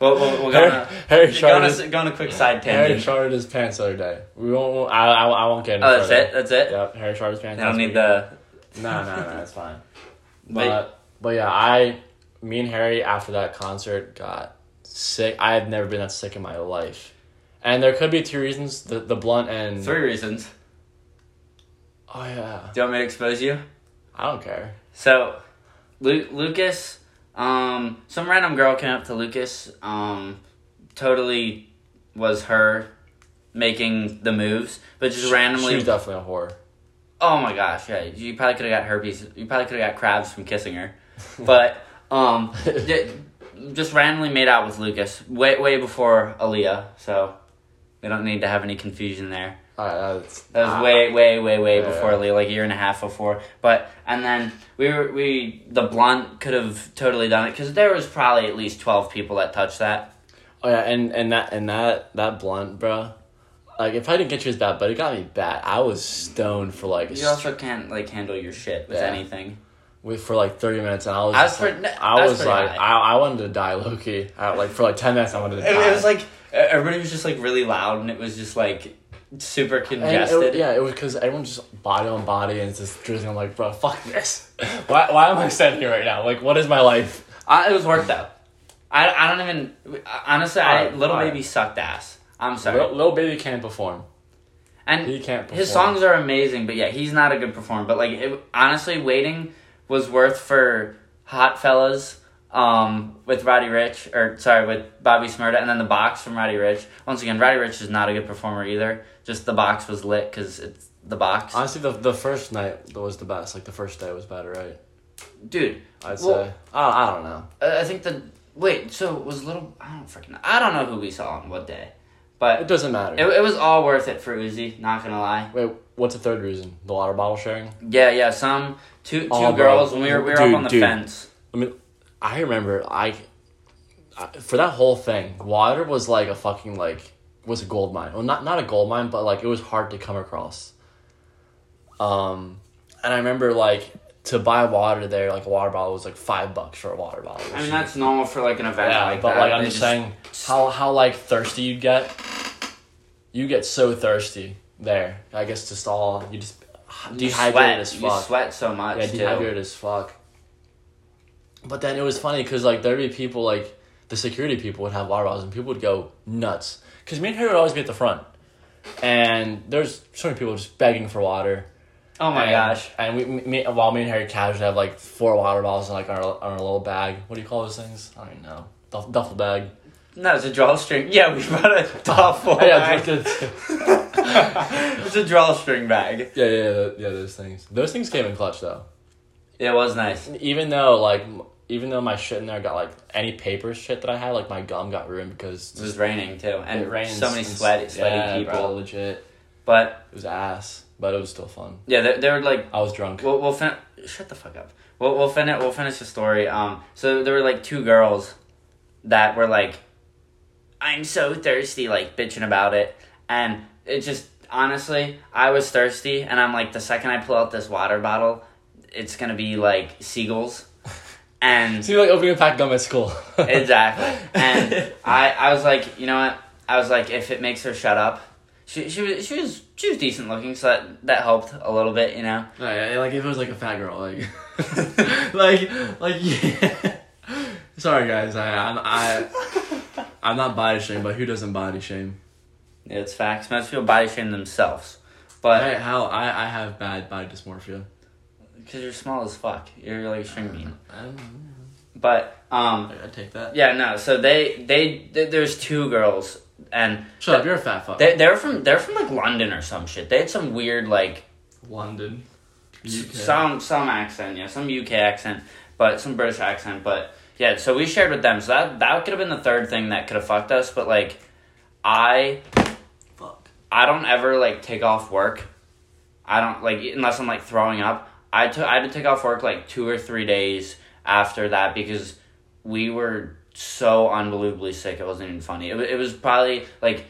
Speaker 2: Well, we'll, we're
Speaker 1: Harry,
Speaker 2: gonna
Speaker 1: Harry
Speaker 2: go
Speaker 1: sharded
Speaker 2: on,
Speaker 1: his,
Speaker 2: a, go on a quick side tangent.
Speaker 1: Harry sharded his pants the other day. We won't. I, I, I won't get. Into
Speaker 2: Oh, that's it. That's it.
Speaker 1: Yep, Harry sharded his pants.
Speaker 2: I don't need the.
Speaker 1: No, no, no, it's fine.
Speaker 2: But-
Speaker 1: But but yeah, I, me and Harry after that concert got sick. I have never been that sick in my life, and there could be two reasons: the the blunt and
Speaker 2: Three reasons.
Speaker 1: oh yeah,
Speaker 2: Do you want me to expose you?
Speaker 1: I don't care.
Speaker 2: So, Lu- Lucas, um, some random girl came up to Lucas, um, totally was her making the moves, but just
Speaker 1: She
Speaker 2: randomly.
Speaker 1: was definitely a whore.
Speaker 2: Oh my gosh, yeah, you probably could have got herpes. You probably could have got crabs from kissing her, but um, just randomly made out with Lucas way way before Aaliyah. So We don't need to have any confusion there.
Speaker 1: That's,
Speaker 2: That was way, way, way, way
Speaker 1: Yeah,
Speaker 2: before. Lee, like a year and a half before. But and then we were we the blunt could have totally done it because there was probably at least twelve people that touched that.
Speaker 1: Oh yeah, and and that and that that blunt, bro. Like if I didn't get you as bad, but it got me bad. I was stoned for like a
Speaker 2: You also can't like handle your shit with
Speaker 1: Yeah.
Speaker 2: anything.
Speaker 1: with for like thirty minutes, and I was
Speaker 2: I was pretty-
Speaker 1: like,
Speaker 2: I
Speaker 1: I
Speaker 2: was
Speaker 1: was like
Speaker 2: high.
Speaker 1: I, I wanted to die, Loki. I, like for like ten minutes, I wanted to die.
Speaker 2: it was like everybody was just like really loud and it was just like super
Speaker 1: And it-
Speaker 2: congested.
Speaker 1: yeah, it was because everyone's just body on body and it's just drizzling. I'm like, bro, fuck this. why why am I standing here right now? Like, what is my life?
Speaker 2: Uh, it was work though. I, I don't even honestly. I
Speaker 1: Alright,
Speaker 2: little
Speaker 1: alright.
Speaker 2: baby sucked ass. I'm sorry.
Speaker 1: Little, little baby can't perform.
Speaker 2: and
Speaker 1: He can't. Perform.
Speaker 2: His songs are amazing, but yeah, he's not a good performer. But like, it, honestly, waiting was worth for Hot Fellas um, with Roddy Ricch, or sorry, with Bobby Shmurda, and then the box from Roddy Ricch. Once again, Roddy Ricch is not a good performer either. Just the box was lit because it's the box.
Speaker 1: Honestly, the the first night was the best. Like the first day was better, right?
Speaker 2: Dude,
Speaker 1: I'd
Speaker 2: Well-
Speaker 1: say. I, I don't know.
Speaker 2: I I think the wait. So it was little. I don't freaking. I don't know who we saw on what day,
Speaker 1: It doesn't matter.
Speaker 2: it, it was all worth it for Uzi. Not gonna lie.
Speaker 1: Wait, what's the third reason? The water bottle sharing.
Speaker 2: Yeah, yeah. Some two two
Speaker 1: Oh, bro.
Speaker 2: girls when we were we were
Speaker 1: Dude,
Speaker 2: up on the
Speaker 1: dude.
Speaker 2: fence.
Speaker 1: I mean, I remember I, I for that whole thing, water was like a fucking like was a gold mine. Well, not not a gold mine, but like it was hard to come across. Um, and I remember like to buy water there, like a water bottle was like five bucks for a water bottle.
Speaker 2: I mean that's normal for like an event
Speaker 1: yeah,
Speaker 2: like
Speaker 1: but
Speaker 2: that.
Speaker 1: like I'm
Speaker 2: They
Speaker 1: just saying how how like thirsty you'd get. You get so thirsty there. I guess just all you just
Speaker 2: you
Speaker 1: dehydrated
Speaker 2: sweat,
Speaker 1: as fuck.
Speaker 2: You sweat so much
Speaker 1: Yeah,
Speaker 2: too.
Speaker 1: as fuck. But then it was funny because like there'd be people like the security people would have water bottles and people would go nuts because me and her would always be at the front, and there's so many people just begging for water.
Speaker 2: Oh my
Speaker 1: and,
Speaker 2: gosh.
Speaker 1: And we, me, while me and Harry casually have like four water bottles in like our, our little bag. What do you call those things? I don't even know. Duff, duffel bag.
Speaker 2: No, it's a drawstring. Yeah, we brought a duffel
Speaker 1: yeah,
Speaker 2: bag.
Speaker 1: it's,
Speaker 2: it's a drawstring bag.
Speaker 1: yeah, yeah, yeah, yeah. Those things. Those things came in clutch though.
Speaker 2: Yeah, It was nice.
Speaker 1: Even though like, even though my shit in there got like any paper shit that I had, like my gum got ruined because
Speaker 2: It was raining too, and
Speaker 1: it rained.
Speaker 2: so many sweaty, sweaty
Speaker 1: yeah,
Speaker 2: people.
Speaker 1: Bro, legit.
Speaker 2: But
Speaker 1: It was ass, but it was still fun.
Speaker 2: yeah, they, they were like,
Speaker 1: I was drunk.
Speaker 2: we'll we'll fin- shut the fuck up. We'll we'll finish we'll finish the story. Um, so there were like two girls that were like, I'm so thirsty, like bitching about it, and it just honestly, I was thirsty, and I'm like, the second I pull out this water bottle, it's gonna be like seagulls, and
Speaker 1: See, like opening a pack of gum at school.
Speaker 2: exactly. And I, I was like, you know what? I was like, if it makes her shut up, she, she was, she was, she was decent looking, so that, that helped a little bit, you know.
Speaker 1: No, yeah, like if it was like a fat girl, like, like, like yeah. Sorry guys, I, I'm, I, I'm not body shame, but who doesn't body shame?
Speaker 2: Yeah, it's facts. Most people body shame themselves, but
Speaker 1: Hey, hell, I, I have bad body dysmorphia.
Speaker 2: because you're small as fuck, you're like a string bean.
Speaker 1: I don't know.
Speaker 2: But um,
Speaker 1: I take that.
Speaker 2: yeah, no. So they, they, th there's two girls, and
Speaker 1: Shut up, you're a fat fuck.
Speaker 2: they, they're from, they're from like London or some shit. They had some weird like
Speaker 1: London. UK.
Speaker 2: some some accent, yeah, some UK accent, but some British accent, but yeah. So we shared with them. So that that could have been the third thing that could have fucked us. But like, I
Speaker 1: Fuck.
Speaker 2: I don't ever like take off work. I don't like unless I'm like throwing up. I took I had to take off work like two or three days after that because we were so unbelievably sick. It wasn't even funny. It, it was probably like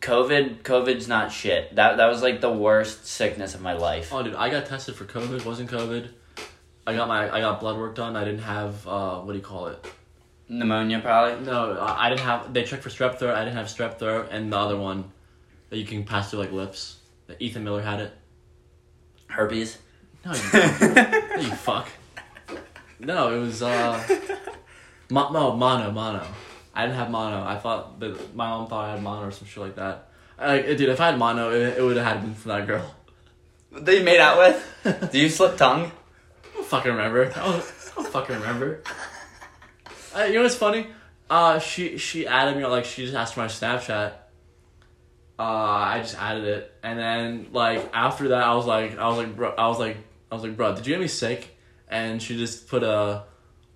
Speaker 2: COVID. COVID's not shit. That that was like the worst sickness of my life.
Speaker 1: Oh, dude, I got tested for COVID. Wasn't COVID. I got my I got blood work done. I didn't have uh what do you call it?
Speaker 2: Pneumonia probably.
Speaker 1: No, I I didn't have. They checked for strep throat. I didn't have strep throat, and the other one that you can pass through like lips. That Ethan Miller had it.
Speaker 2: Herpes.
Speaker 1: No, you, no, you fuck. No, it was uh, mo- no mono mono. I didn't have mono. I thought that my mom thought I had mono or some shit like that. Like, dude, if I had mono, it, it would have had been from that girl.
Speaker 2: That you made out with? Do you slip tongue?
Speaker 1: I don't fucking remember. I don't, I don't fucking remember. Uh, you know what's funny? Uh, she she added me like she just asked for my Snapchat. Uh, I just added it, and then like after that, I was like, I was like, bro, I was like, I was like, bro, did you get me sick? And she just put a,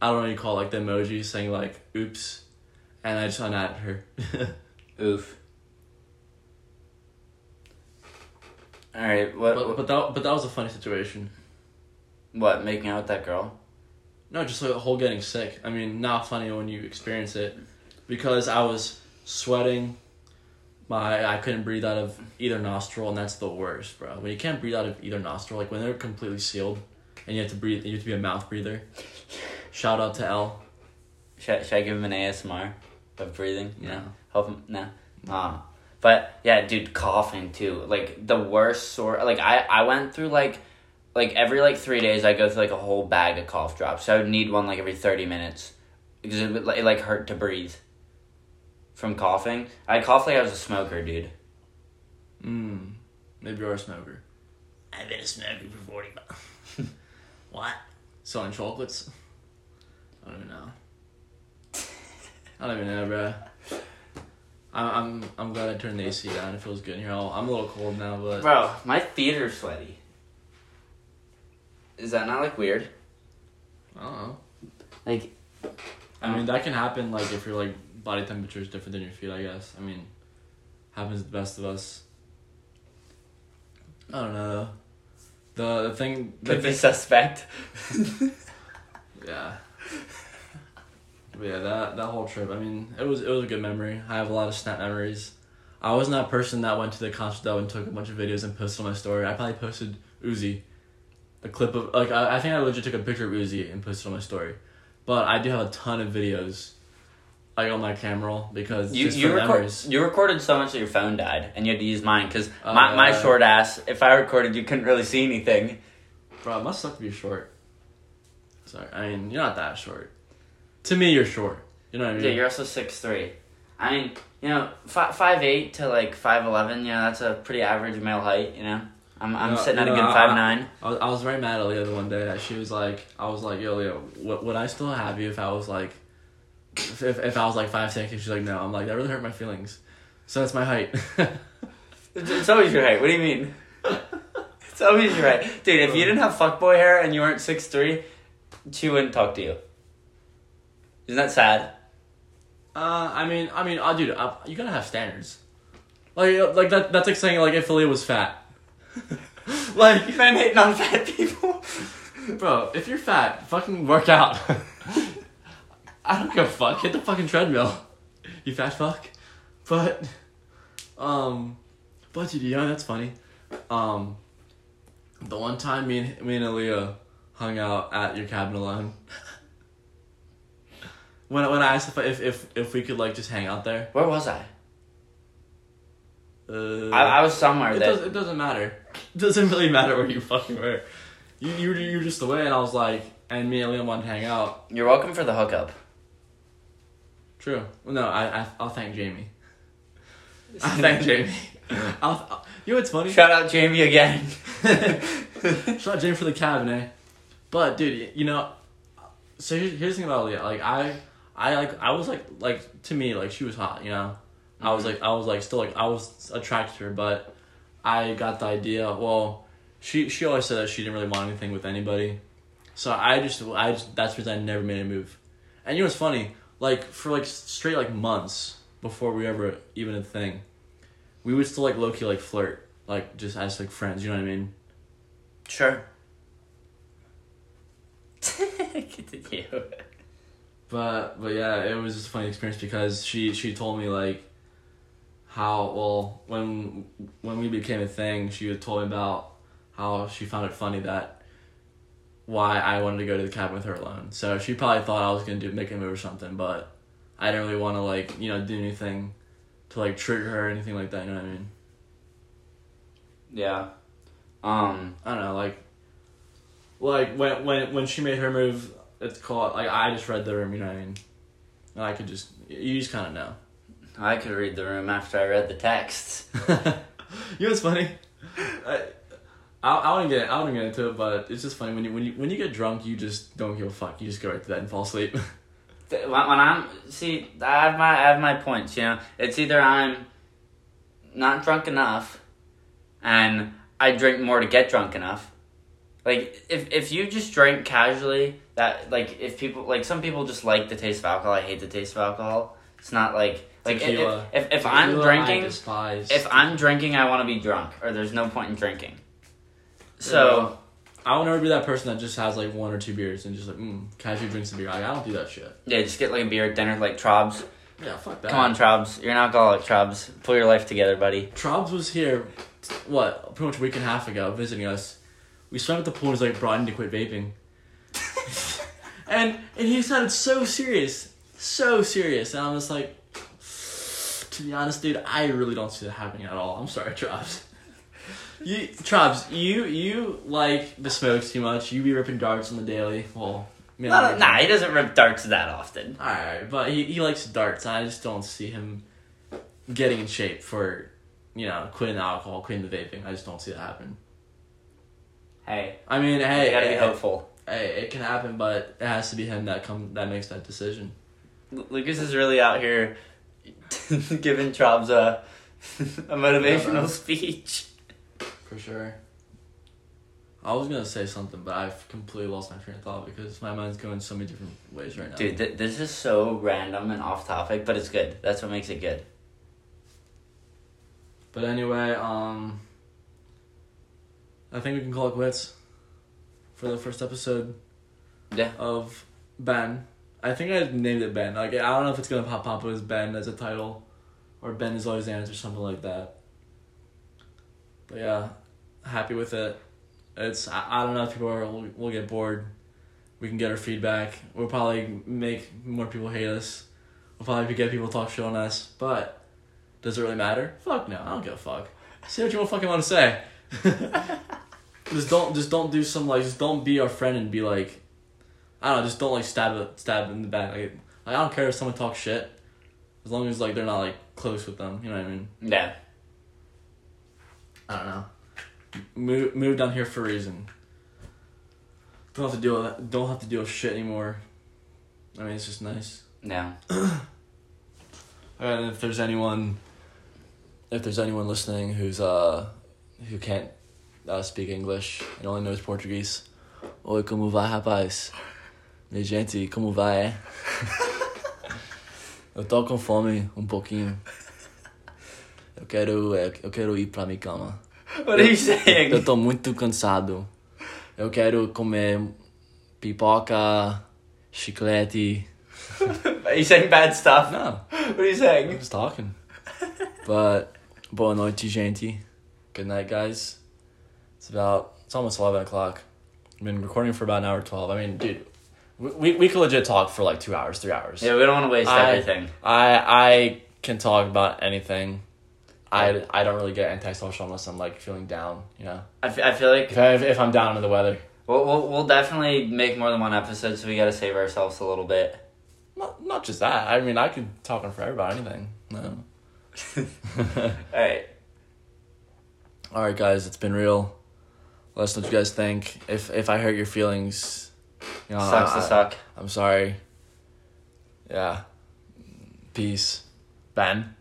Speaker 1: I don't know what you call it, like the emoji saying like, oops, and I just unadded her.
Speaker 2: Oof. All right, what
Speaker 1: But but that but that was a funny situation.
Speaker 2: what making out with that girl?
Speaker 1: No, just like the whole getting sick. I mean, not funny when you experience it, because I was sweating. My I couldn't breathe out of either nostril, and that's the worst, bro. When you can't breathe out of either nostril, like when they're completely sealed, and you have to breathe, you have to be a mouth breather. Shout out to L.
Speaker 2: Should, should I give him an ASMR of breathing? You
Speaker 1: No.
Speaker 2: know, help him. No, ah, but yeah, dude, coughing too. Like the worst sort. Like I, I went through like, like every like three days, I go through like a whole bag of cough drops. So I would need one like every thirty minutes because it, would, it like hurt to breathe. From coughing, I coughed like I was a smoker, dude.
Speaker 1: Mm, maybe you're a smoker.
Speaker 3: I've been a smoker for 45. what?
Speaker 1: Selling chocolates. I don't even know. I don't even know, bro. I'm I'm I'm glad I turned the AC down. It feels good in here. I'll- I'm a little cold now, but
Speaker 2: Bro, my feet are sweaty. Is that not like weird?
Speaker 1: I don't know.
Speaker 2: Like,
Speaker 1: I um, mean, that can happen like if your like body temperature is different than your feet. I guess. I mean, happens to the best of us. I don't know. The the thing. The
Speaker 2: could be
Speaker 1: thing
Speaker 2: suspect.
Speaker 1: yeah. Yeah, that that whole trip. I mean, it was it was a good memory. I have a lot of snap memories. I wasn't that person that went to the concert though and took a bunch of videos and posted on my story. I probably posted Uzi, a clip of like I, I think I legit took a picture of Uzi and posted on my story, but I do have a ton of videos, like on my camera roll because
Speaker 2: You you record, you recorded so much that your phone died, and you had to use mine because
Speaker 1: Oh,
Speaker 2: my, uh,
Speaker 1: my
Speaker 2: short ass. If I recorded, you couldn't really see anything.
Speaker 1: Bro, it must suck to be short. Sorry, I mean you're not that short. To me, you're short. You know what I mean?
Speaker 2: Yeah, you're also six three. I mean, you know, five five eight to like five eleven. You know, that's a pretty average male height. You know, I'm I'm sitting at a good
Speaker 1: I-
Speaker 2: five nine.
Speaker 1: I was, I was very mad at Leah the one day that she was like, I was like, yo, Leah, would, would I still have you if I was like, if, if, I was like five six? And she's like, no. I'm like, that really hurt my feelings. So that's my height.
Speaker 2: It's, it's always your height. What do you mean? it's always your height, dude. If you uh. didn't have fuckboy hair and you weren't six three, she wouldn't talk to you. Isn't that sad?
Speaker 1: uh, I mean, I mean, uh, dude, uh, you gotta have standards. Like, uh, like that. That's like saying like if Leah was fat. like,
Speaker 2: You been hating on fat people.
Speaker 1: bro, if you're fat, fucking work out. I don't give a fuck. Hit the fucking treadmill. You fat fuck. But, um, but dude, yeah, that's funny. Um, the one time me and me and Aaliyah hung out at your cabin alone. When when I asked if if if, if we could like just hang out there.
Speaker 2: Where was I?
Speaker 1: Uh,
Speaker 2: I, I was somewhere
Speaker 1: it,
Speaker 2: that.
Speaker 1: does, it doesn't matter. It doesn't really matter where you fucking were. You you you were just away, and I was like, and me and Liam wanted to hang out.
Speaker 2: You're welcome for the hookup.
Speaker 1: True. Well, no, I, I I'll thank Jamie. I'll thank Jamie. I'll, I'll- you know what's funny?
Speaker 2: Shout out Jamie again.
Speaker 1: Shout out Jamie for the cabinet. But dude, you know, so here's, here's the thing about Leah. Like I, I like I was like like to me like she was hot. You know, I was mm-hmm. like I was like still like I was attracted to her, but I got the idea. Well, she she always said that she didn't really want anything with anybody, so I just I just that's because I never made a move. And you know what's funny? Like for like straight like months before we ever even a thing, we would still like low key like flirt like just as like friends. You know what I mean?
Speaker 2: Sure. Continue.
Speaker 1: But but yeah, it was just a funny experience because she she told me like how well when when we became a thing, she had told me about how she found it funny that why I wanted to go to the cabin with her alone. So she probably thought I was gonna do make a move or something, but I didn't really want to like you know do anything to like trigger her or anything like that. You know what I mean?
Speaker 2: Yeah. Um.
Speaker 1: I don't know, like like when when when she made her move, it's called like I just read the room. You know what I mean? And I could just you just kind of know.
Speaker 2: I could read the room after I read the text.
Speaker 1: you know what's funny? I, I, I wouldn't get I wouldn't get into it, but it's just funny when you when you when you get drunk, you just don't give a fuck. You just go right to bed and fall asleep.
Speaker 2: When I'm see, I have my I have my points. You know, it's either I'm not drunk enough, and I drink more to get drunk enough. Like if if you just drink casually, that like if people like some people just like the taste of alcohol. I hate the taste of alcohol. It's not like Like if,
Speaker 1: Tequila.
Speaker 2: if, if I'm
Speaker 1: Tequila, I
Speaker 2: drinking,
Speaker 1: despise.
Speaker 2: if I'm drinking, I want to be drunk, or there's no point in drinking. So
Speaker 1: So I will never be that person that just has like one or two beers and just like mm, casually drinks a beer. Like, I don't do that shit.
Speaker 2: yeah, just get like a beer at dinner, like Trobs.
Speaker 1: Yeah, fuck that.
Speaker 2: Come on, Trobs, you're an alcoholic, Trobs. Pull your life together, buddy.
Speaker 1: Trobs was here, what, pretty much a week and a half ago, visiting us. We swam at the pool and was like brought in to quit vaping. And and he sounded so serious. So serious. And I was like, to be honest, dude, I really don't see that happening at all. I'm sorry, Trobs. You Trobs, you you like the smokes too much. You be ripping darts on the daily. Well, me
Speaker 2: Nah, he doesn't rip darts that often.
Speaker 1: Alright, but he, he likes darts. I just don't see him getting in shape for, you know, quitting the alcohol, quitting the vaping. I just don't see that happen.
Speaker 2: Hey,
Speaker 1: I mean, hey,
Speaker 2: you gotta be
Speaker 1: hey,
Speaker 2: hopeful.
Speaker 1: It can happen, but it has to be him that come that makes that decision.
Speaker 2: Lucas is really out here giving Trobs a a motivational
Speaker 1: bro.
Speaker 2: speech.
Speaker 1: For sure. I was gonna say something, but I've completely lost my train of thought because my mind's going so many different ways right now.
Speaker 2: Dude, th- this is so random and off topic, but it's good. That's what makes it good.
Speaker 1: But anyway, um, I think we can call it quits for the first episode.
Speaker 2: Yeah.
Speaker 1: Of Ben. I think I named it Ben. Like I don't know if it's gonna pop up as Ben as a title, or Ben is always answer or something like that. But yeah, happy with it. It's I, I don't know if people are will, will get bored. We can get our feedback. We'll probably make more people hate us. We'll probably get people to talk shit on us. But does it really matter? Fuck no. I don't give a fuck. Say what you fucking want to say. just don't just don't do some like just don't be our friend and be like I don't know, just don't like stab it stab in the back. Like, I don't care if someone talks shit. As long as like they're not like close with them, you know what I mean?
Speaker 2: Yeah.
Speaker 1: I don't know. Move move down here for a reason. Don't have to deal with don't have to deal with shit anymore. I mean it's just nice.
Speaker 2: Yeah.
Speaker 1: And if there's anyone, if there's anyone listening who's uh, who can't uh, speak English and only knows Portuguese, oi como vai rapaz? Minha gente, como vai? é? Eu tô com fome um pouquinho. Eu quero, é, eu quero ir pra minha cama.
Speaker 2: What are you saying?
Speaker 1: Eu tô muito cansado. Eu quero comer pipoca, chiclete.
Speaker 2: Are you saying bad stuff?
Speaker 1: Não.
Speaker 2: What are you saying?
Speaker 1: was talking. But boa noite, gente. Good night, guys. It's about it's almost eleven o'clock. I've been recording for about an hour twelve. I mean, dude, we we, could legit talk for like two hours, three hours.
Speaker 2: Yeah, we don't want to waste
Speaker 1: I-
Speaker 2: everything.
Speaker 1: I I can talk about anything. I, I don't really get antisocial unless I'm like feeling down, you know.
Speaker 2: I, f- I feel like
Speaker 1: If, I, if I'm down in the weather,
Speaker 2: we'll, we'll, we'll definitely make more than one episode, so we gotta save ourselves a little bit.
Speaker 1: not not just that. I mean, I could talk on forever about anything. No.
Speaker 2: Alright.
Speaker 1: All right, guys, it's been real. Let us know what you guys think. If if I hurt your feelings, you know,
Speaker 2: Sucks
Speaker 1: I,
Speaker 2: to suck.
Speaker 1: I'm sorry. Yeah. Peace. Ben.